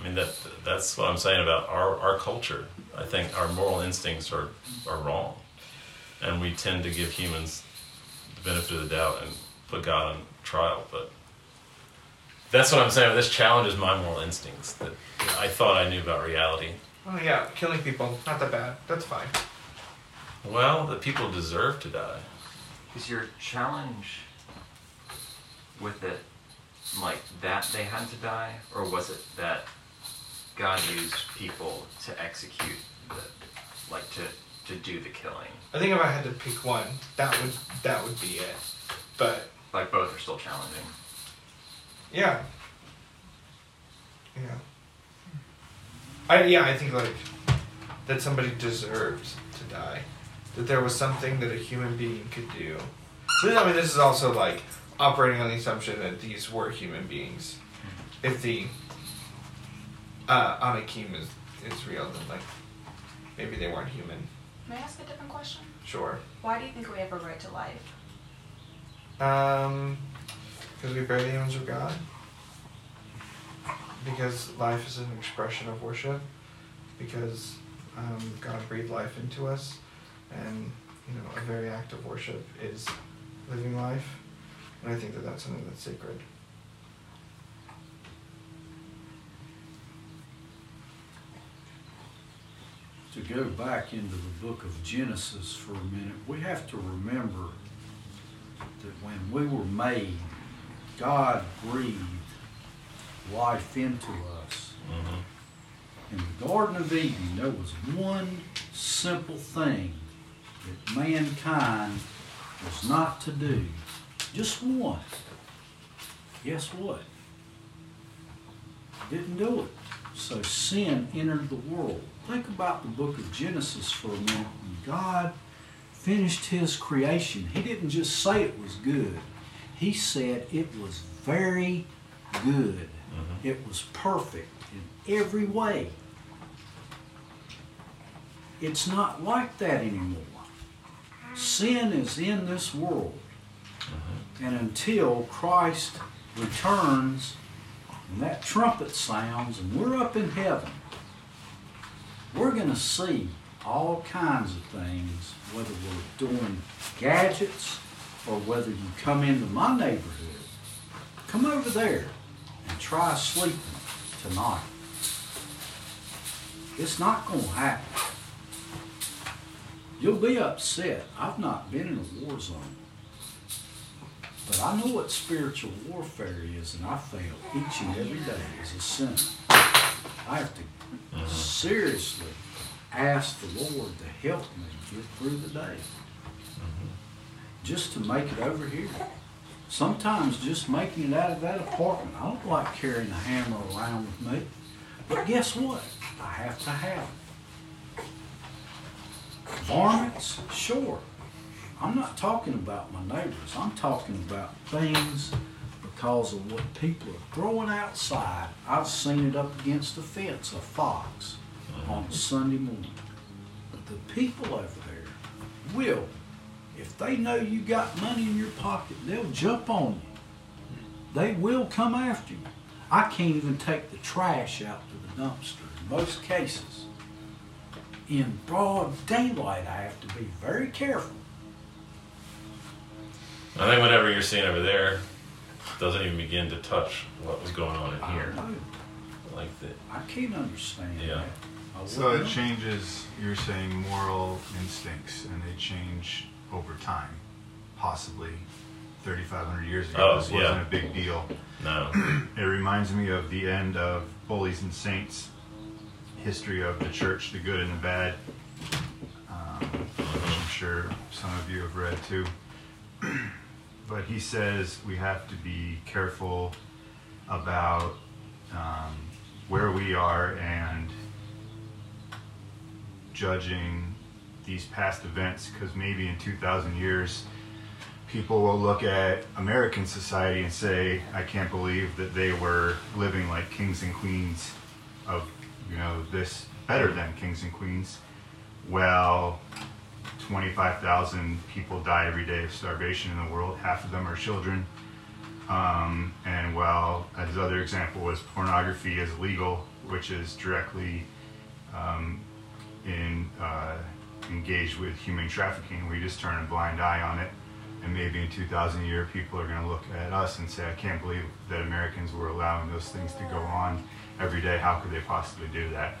I mean that that's what I'm saying about our, our culture. I think our moral instincts are, are wrong. And we tend to give humans the benefit of the doubt and put God on trial. But that's what I'm saying. This challenges my moral instincts that I thought I knew about reality. Oh yeah, killing people, not that bad. That's fine. Well, the people deserve to die. Is your challenge with it like that they had to die, or was it that God used people to execute the, like to to do the killing? I think if I had to pick one, that would that would be it. But Like both are still challenging. yeah, yeah. I yeah, I think like that somebody deserved to die. That there was something that a human being could do. I mean, this is also like operating on the assumption that these were human beings. If the uh, Anakim is is real, then like maybe they weren't human. May I ask a different question? Sure. Why do you think we have a right to life? Um, because we bear the image of God. Because life is an expression of worship. Because um, God breathed life into us, and you know, a very act of worship is living life, and I think that that's something that's sacred. to go back into the book of Genesis for a minute, we have to remember that when we were made, God breathed life into us. Mm-hmm. In the Garden of Eden, there was one simple thing that mankind was not to do. Just once. Guess what? Didn't do it. So sin entered the world. Think about the book of Genesis for a minute. When God finished his creation, he didn't just say it was good, he said it was very good. Mm-hmm. It was perfect in every way. It's not like that anymore. Sin is in this world. And until Christ returns and that trumpet sounds and we're up in heaven, we're going to see all kinds of things, whether we're doing gadgets or whether you come into my neighborhood. Come over there and try sleeping tonight. It's not going to happen. You'll be upset. I've not been in a war zone. But I know what spiritual warfare is, and I fail each and every day as a sinner. I have to uh-huh. seriously ask the Lord to help me get through the day. Mm-hmm. Just to make it over here. Sometimes just making it out of that apartment. I don't like carrying a hammer around with me. But guess what? I have to have it. Varmints? Sure. I'm not talking about my neighbors. I'm talking about things because of what people are throwing outside. I've seen it up against the fence, a fox, on Sunday morning. But the people over there will, if they know you got money in your pocket, they'll jump on you. They will come after you. I can't even take the trash out to the dumpster in most cases. In broad daylight, I have to be very careful. I think whatever you're seeing over there doesn't even begin to touch what was going on in here. Like the, I can't understand yeah. that. I So wouldn't it know. changes, you're saying moral instincts, and they change over time. Possibly 3,500 years ago, Oh, this wasn't yeah. a big deal. No. it reminds me of the end of Bullies and Saints, history of the church, the good and the bad, um, which I'm sure some of you have read too. but he says we have to be careful about um, where we are and judging these past events because maybe in 2,000 years, people will look at American society and say, I can't believe that they were living like kings and queens of, you know, this better than kings and queens. Well, 25,000 people die every day of starvation in the world. Half of them are children. Um, and while his other example was pornography is legal, which is directly um, in uh, engaged with human trafficking, we just turn a blind eye on it. And maybe in 2,000 years, people are going to look at us and say, I can't believe that Americans were allowing those things to go on every day. How could they possibly do that?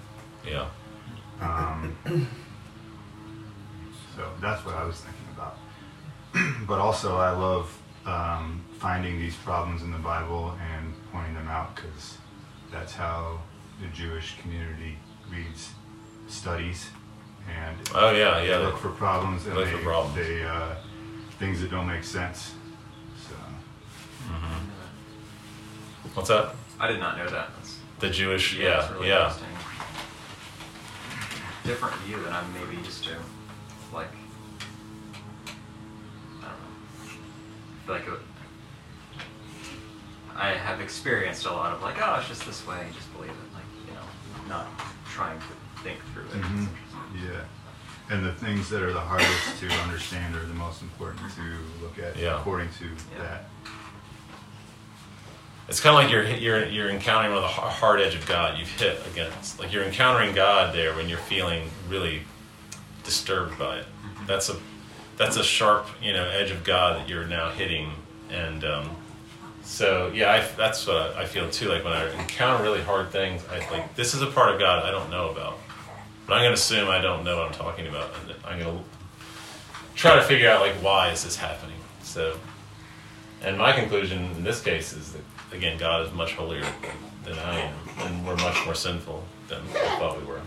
Yeah. Um, so that's what I was thinking about. but also, I love um, finding these problems in the Bible and pointing them out because that's how the Jewish community reads, studies, and Oh, yeah, they yeah. look for problems and Look they, for problems. they uh, things that don't make sense. So. What's up? I did not know that. That's, The Jewish, Yeah, yeah, really yeah. interesting. different view than I'm maybe used to. Like, I don't know. I feel like it, I have experienced a lot of like, oh, it's just this way, just believe it. Like, you know, not trying to think through it. Mhm. Yeah. And the things that are the hardest to understand are the most important to look at Yeah. according to that. It's kind of like you're you're you're encountering one of the hard edge of God you've hit against. Like you're encountering God there when you're feeling really disturbed by it. That's a that's a sharp you know edge of God that you're now hitting, and um, so yeah, I, that's what I feel too. Like when I encounter really hard things, I like this is a part of God I don't know about, but I'm gonna assume I don't know what I'm talking about, and I'm gonna try to figure out like why is this happening. So. And my conclusion in this case is that, again, God is much holier than I am, and we're much more sinful than I thought we were.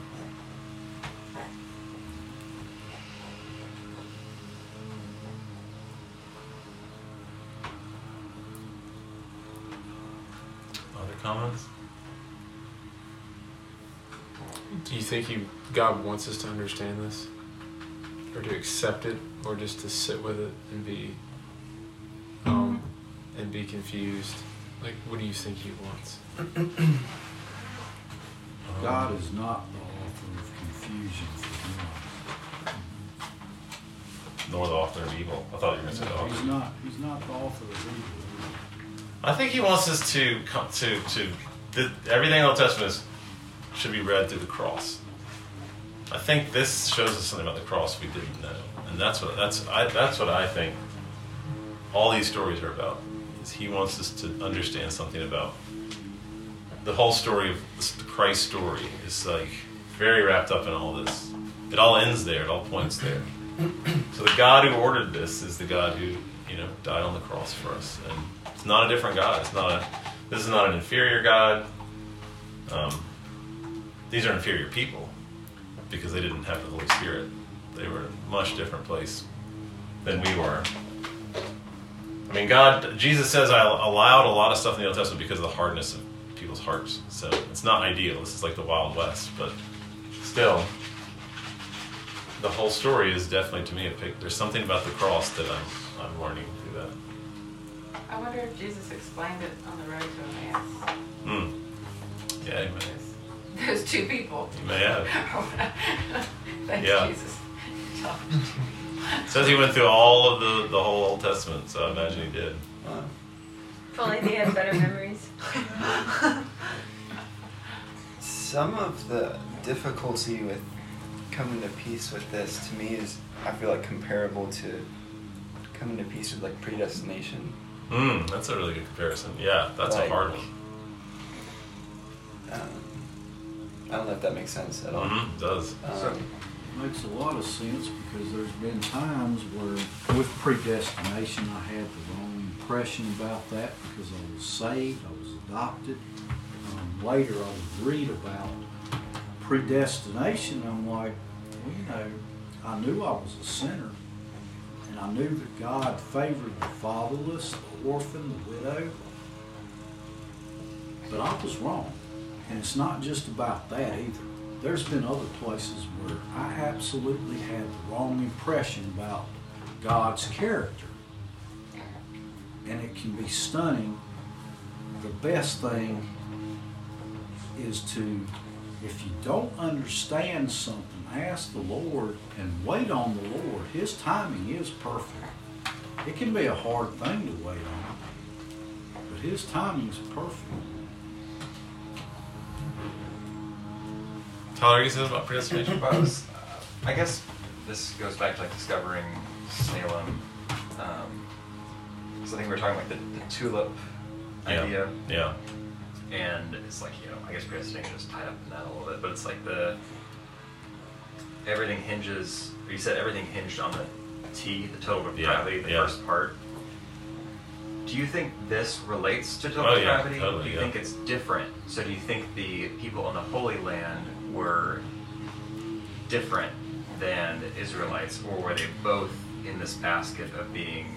Comments? Do you think he, God wants us to understand this? Or to accept it? Or just to sit with it and be um, and be confused? Like what do you think he wants? God is not the author of confusion for anyone. Nor the author of evil. I thought you were going to say the author. he's not. He's not the author of evil. I think he wants us to come to to the, everything in the Old Testament is, should be read through the cross. I think this shows us something about the cross we didn't know, and that's what that's I, that's what I think. All these stories are about. Is he wants us to understand something about the whole story of the Christ story is like very wrapped up in all this. It all ends there. It all points there. So the God who ordered this is the God who you know died on the cross for us, and it's not a different God. It's not a. This is not an inferior God. Um, these are inferior people because they didn't have the Holy Spirit. They were in a much different place than we were. I mean, God, Jesus says, I allowed a lot of stuff in the Old Testament because of the hardness of people's hearts. So it's not ideal. This is like the Wild West, but still, the whole story is definitely to me a pic. There's something about the cross that I'm, I'm learning through that. I wonder if Jesus explained it on the road to Emmaus. Hmm. Yeah, he may, Those two people. he may have. Thanks, Yeah. Jesus. It says he went through all of the, the whole Old Testament, so I imagine he did. If only they had better memories. Some of the difficulty with coming to peace with this to me is I feel like comparable to coming to peace with like predestination. Hmm, that's a really good comparison. Yeah, that's a hard one. Um, I don't know if that makes sense at all. Mhm, it does. Um, Makes a lot of sense because there's been times where with predestination I had the wrong impression about that because I was saved, I was adopted. Um, later I would read about predestination I'm like, well, you know, I knew I was a sinner and I knew that God favored the fatherless, the orphan, the widow. But I was wrong. And it's not just about that either. There's been other places where I absolutely had the wrong impression about God's character. And it can be stunning. The best thing is to, if you don't understand something, ask the Lord and wait on the Lord. His timing is perfect. It can be a hard thing to wait on. But His timing is perfect. Tyler, you said about predestination? Well, I, was, uh, I guess this goes back to like discovering Salem. Um, so I think we were talking like the, the tulip Yeah. idea. Yeah. And it's like, you know, I guess predestination is just tied up in that a little bit, but it's like the everything hinges. You said everything hinged on the T, the total Yeah, gravity, the yeah. first part. Do you think this relates to total Oh, yeah, gravity? totally, do you think it's different? So do you think the people in the Holy Land were different than the Israelites, or were they both in this basket of being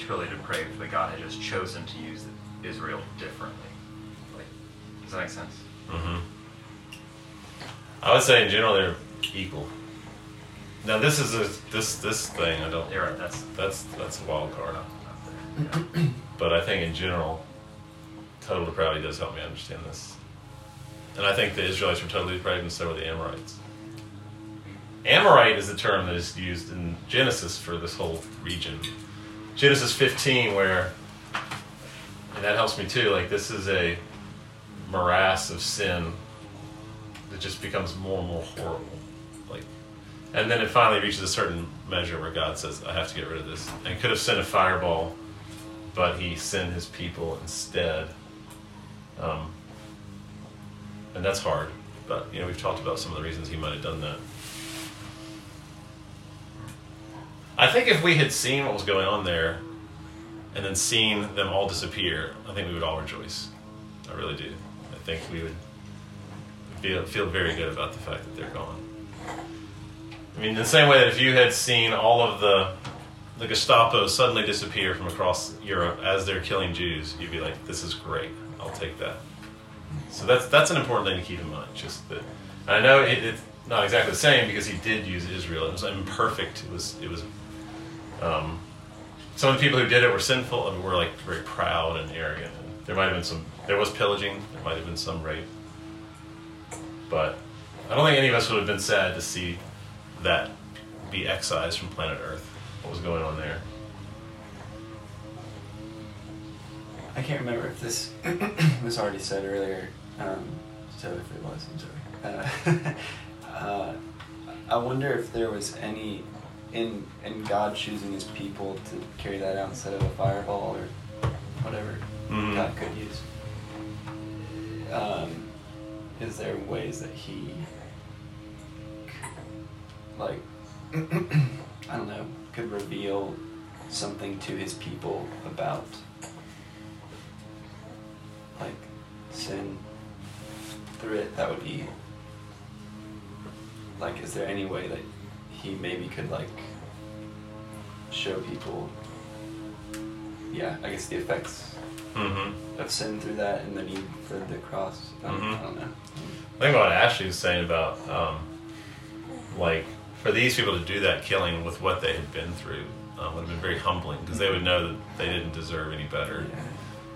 totally depraved, but God had just chosen to use Israel differently? Does that make sense? Mm-hmm. I would say in general they're equal. Now this is a this this thing I don't. You're right. That's that's that's a wild card. but I think in general, total depravity does help me understand this. And I think the Israelites were totally depraved, and so were the Amorites. Amorite is the term that is used in Genesis for this whole region. Genesis 15, where, and that helps me too, like this is a morass of sin that just becomes more and more horrible. Like, and then it finally reaches a certain measure where God says, I have to get rid of this. And could have sent a fireball, but he sent his people instead. Um, and that's hard. But, you know, we've talked about some of the reasons he might have done that. I think if we had seen what was going on there and then seen them all disappear, I think we would all rejoice. I really do. I think we would feel, feel very good about the fact that they're gone. I mean, the same way that if you had seen all of the the Gestapo suddenly disappear from across Europe as they're killing Jews, you'd be like, "This is great. I'll take that." So that's that's an important thing to keep in mind. Just that I know it, it's not exactly the same because he did use Israel. It was imperfect. It was it was. Um, some of the people who did it were sinful and were like very proud and arrogant. And there might have been some. There was pillaging. There might have been some rape. But I don't think any of us would have been sad to see that be excised from planet Earth. What was going on there? I can't remember if this was already said earlier. Um, so if it was, I'm sorry. Uh, uh, I wonder if there was any in in God choosing His people to carry that out instead of a fireball or whatever Mhm. God could use. Um, is there ways that He, like, I don't know, could reveal something to His people about like sin through it? That would be like is there any way that he maybe could like show people yeah i guess the effects Mhm. of sin through that and the need for the cross I, don't, Mhm. I don't know I think what Ashley was saying about, um, like, for these people to do that killing with what they had been through um, would have been very humbling because they would know that they didn't deserve any better.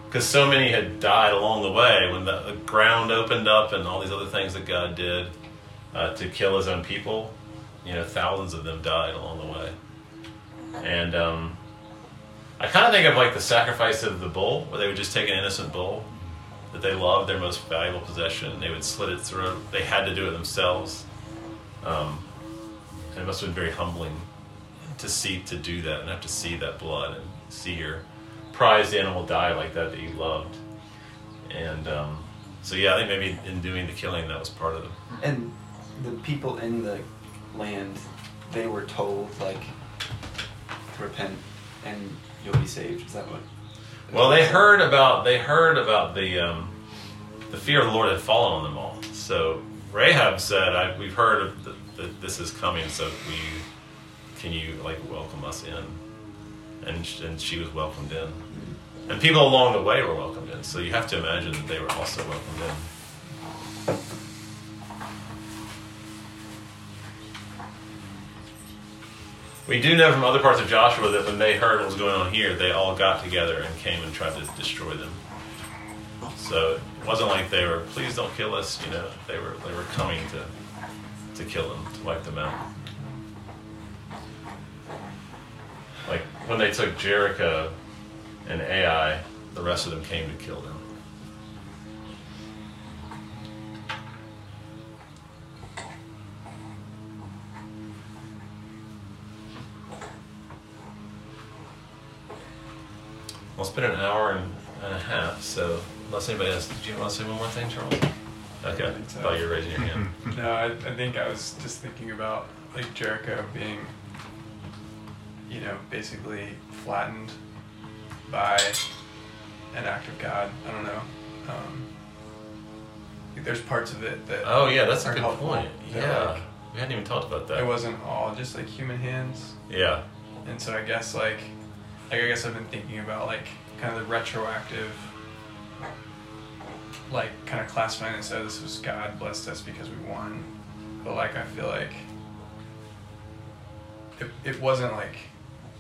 Because so many had died along the way when the, the ground opened up and all these other things that God did uh, to kill His own people. You know, thousands of them died along the way. And um, I kind of think of like the sacrifice of the bull, where they would just take an innocent bull that they loved, their most valuable possession. and They would slit its throat. They had to do it themselves. Um, and it must have been very humbling to see to do that and have to see that blood and see your prized animal die like that that you loved. And um, so, yeah, I think maybe in doing the killing, that was part of it. and the people in the land they were told like to repent and you'll be saved is that what Well, they heard about they heard about the um, the fear of the Lord had fallen on them all. So Rahab said, "We've heard that this is coming. So we can you like welcome us in?" And and she was welcomed in, and people along the way were welcomed in. So you have to imagine that they were also welcomed in. We do know from other parts of Joshua that when they heard what was going on here, they all got together and came and tried to destroy them. So it wasn't like they were, please don't kill us, you know. They were they were coming to to kill them, to wipe them out. Like when they took Jericho and Ai, the rest of them came to kill them. Well, it's been an hour and, and a half, so unless anybody has, did you want to say one more thing, Charles? Okay, so. thought you were raising your hand. No, I, I think I was just thinking about like Jericho being, you know, basically flattened by an act of God. I don't know. Um, there's parts of it that. Oh yeah, that's a good helpful, point. Yeah, like, we hadn't even talked about that. it wasn't all just like human hands. Yeah. And so I guess like, like I guess I've been thinking about like kind of the retroactive, like kind of classifying it. So this was God blessed us because we won, but like I feel like it, it wasn't like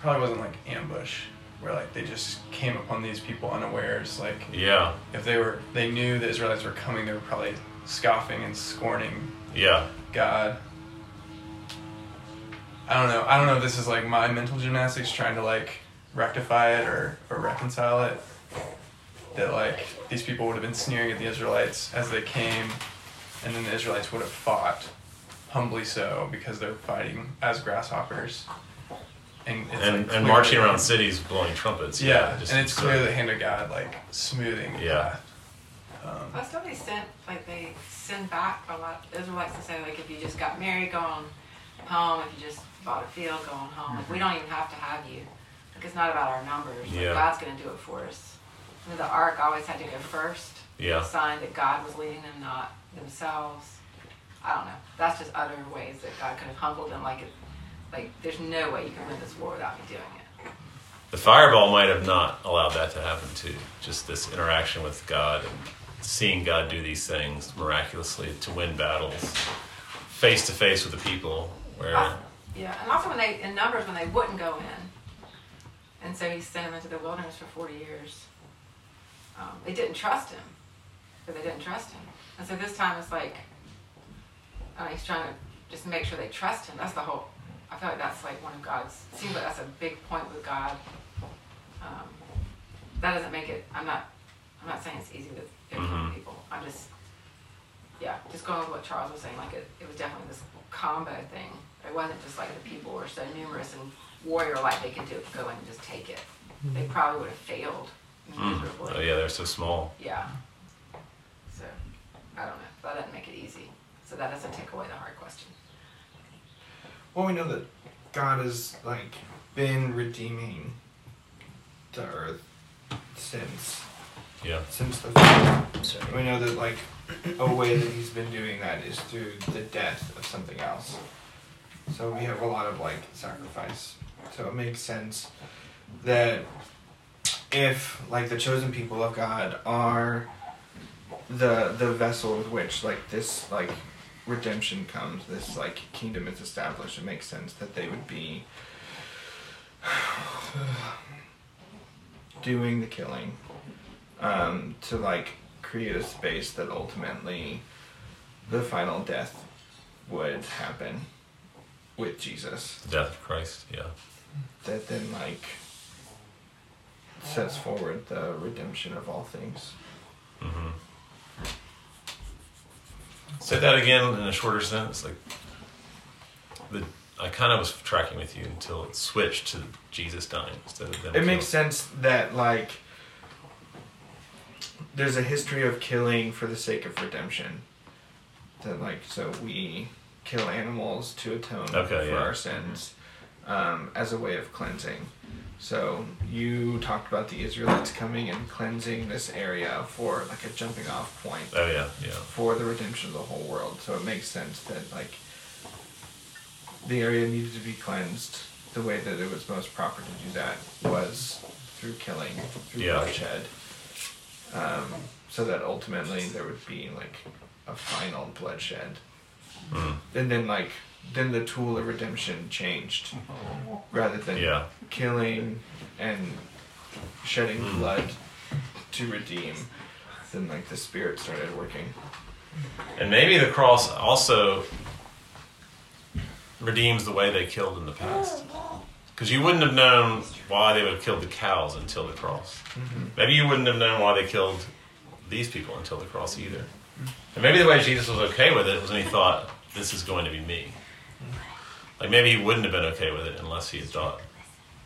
probably wasn't like ambush where like they just came upon these people unawares like Yeah. if they were they knew the Israelites were coming they were probably scoffing and scorning Yeah. God. I don't know. I don't know if this is like my mental gymnastics trying to like rectify it or, or reconcile it. That like these people would have been sneering at the Israelites as they came, and then the Israelites would have fought, humbly so, because they're fighting as grasshoppers. And, it's and, like and marching around cities blowing trumpets. Yeah, just and it's so- clear the hand of God like smoothing the Yeah. path. But still, they sent like they send back a lot. Israelites to say like if you just got married, going home. If you just bought a field, going home. Like we don't even have to have you. It's not about our numbers. Like, Yeah. God's gonna do it for us. You know, the ark always had to go first. Yeah. A sign that God was leading them, not themselves. I don't know. That's just other ways that God could have humbled them. Like, it, like there's no way you can win this war without me doing it. The fireball might have not allowed that to happen too. Just this interaction with God and seeing God do these things miraculously to win battles face to face with the people. Where Uh, Yeah, and also when they in numbers when they wouldn't go in, and so he sent him into the wilderness for forty years. Um, they didn't trust him, but they didn't trust him, and so this time it's like, uh, he's trying to just make sure they trust him. That's the whole. I feel like that's like one of God's. Seems like that's a big point with God. Um, that doesn't make it. I'm not. I'm not saying it's easy with different Mhm. people. I'm just. Yeah, just going with what Charles was saying. Like it, it was definitely this combo thing. It wasn't just like the people were so numerous and warrior like they could do go in and just take it. They probably would have failed Mm. miserably. Oh yeah, they're so small. Yeah. So I don't know. That doesn't make it easy. So that doesn't take away the hard question. Well, we know that God has like been redeeming the earth since Yeah. since the fall. We know that like a way that He's been doing that is through the death of something else. So we have a lot of like sacrifice. So it makes sense that if like the chosen people of God are the the vessel with which like this like redemption comes, this like kingdom is established, it makes sense that they would be doing the killing um, to like create a space that ultimately the final death would happen with Jesus. Death of Christ. Yeah. That then like sets forward the redemption of all things. hmm Say that again in a shorter sentence. Like the I kind of was tracking with you until it switched to Jesus dying instead of them. It makes sense that like there's a history of killing for the sake of redemption. That like so we kill animals to atone Okay, for yeah. our sins um, as a way of cleansing. So you talked about the Israelites coming and cleansing this area for like a jumping off point. Oh, yeah, yeah. For the redemption of the whole world. So it makes sense that like the area needed to be cleansed. The way that it was most proper to do that was through killing, through Yeah. bloodshed. Um, so that ultimately there would be like a final bloodshed. Mm. And then like then the tool of redemption changed. Rather than Yeah. killing and shedding Mm. blood to redeem, then like the spirit started working. And maybe the cross also redeems the way they killed in the past. Because you wouldn't have known why they would have killed the cows until the cross. Mhm. Maybe you wouldn't have known why they killed these people until the cross either. And maybe the way Jesus was okay with it was when he thought, this is going to be me. Like maybe he wouldn't have been okay with it unless he had thought,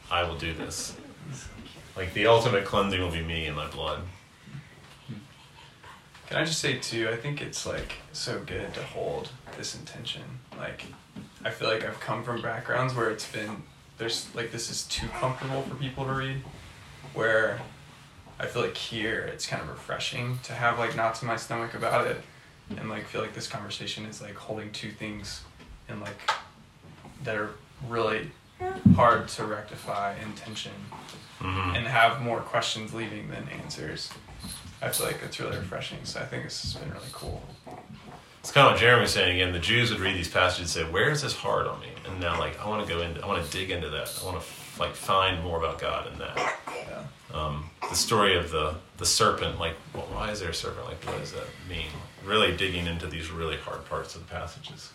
I will do this. Like the ultimate cleansing will be me and my blood. Can I just say too? I think it's like so good to hold this intention. Like, I feel like I've come from backgrounds where it's been there's like this is too comfortable for people to read, where I feel like here it's kind of refreshing to have like knots in my stomach about it, and like feel like this conversation is like holding two things, in like that are really hard to rectify in tension, Mhm. and have more questions leaving than answers. I feel like it's really refreshing. So I think this has been really cool. It's kind of what Jeremy was saying again. The Jews would read these passages and say, "Where is this hard on me?" And now, like, I want to go into, I want to dig into that. I want to like find more about God in that. Um, the story of the the serpent, like, well, why is there a serpent? Like, what does that mean? Really digging into these really hard parts of the passages.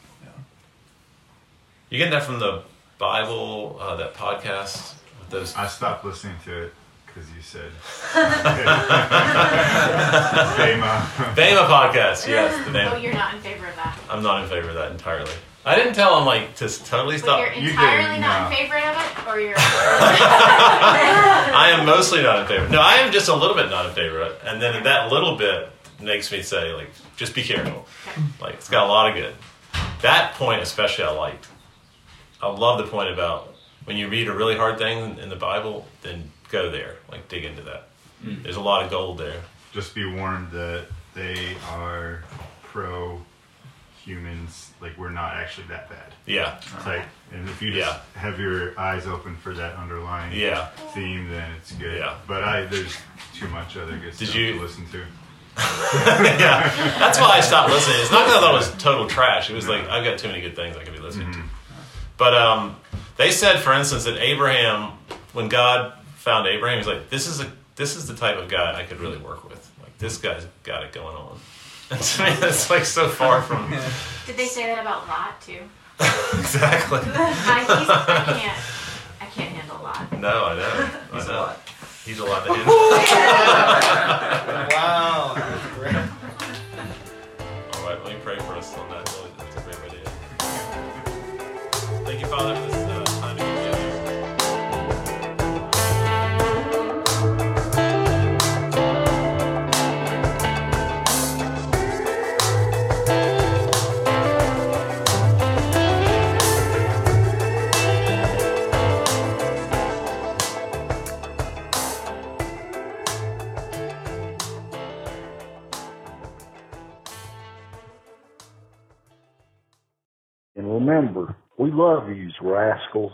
Yeah. You get that from the Bible, uh, that podcast with those. I stopped listening to it because you said Bema. Bema podcast. Yes, the name. Oh, you're not in favor of that. I'm not in favor of that entirely. I didn't tell him like to totally But stop. you're entirely not in favor of it, or you're. I am mostly not in favor. No, I am just a little bit not in favor of it. And then that little bit makes me say, like, just be careful. Like, it's got a lot of good. That point, especially, I liked. I love the point about when you read a really hard thing in the Bible, then go there. Like, dig into that. Mm. There's a lot of gold there. Just be warned that they are pro humans. Like we're not actually that bad. Yeah. It's like, and if you just Yeah. have your eyes open for that underlying Yeah. theme, then it's good. Yeah. But I there's too much other good Did stuff you- to listen to. yeah, that's why I stopped listening. It's not because I thought it was total trash. It was like I've got too many good things I could be listening to. But um, they said, for instance, that Abraham, when God found Abraham, he's like, "This is a this is the type of guy I could really work with. Like this guy's got it going on." And to me, that's like so far from Did they say that about Lot too? exactly. I, I can't. I can't handle Lot. No, I know. He's I a know. lot. He's a lot to handle. wow. All right, let me pray for us on that. Uh. And remember, we love these rascals.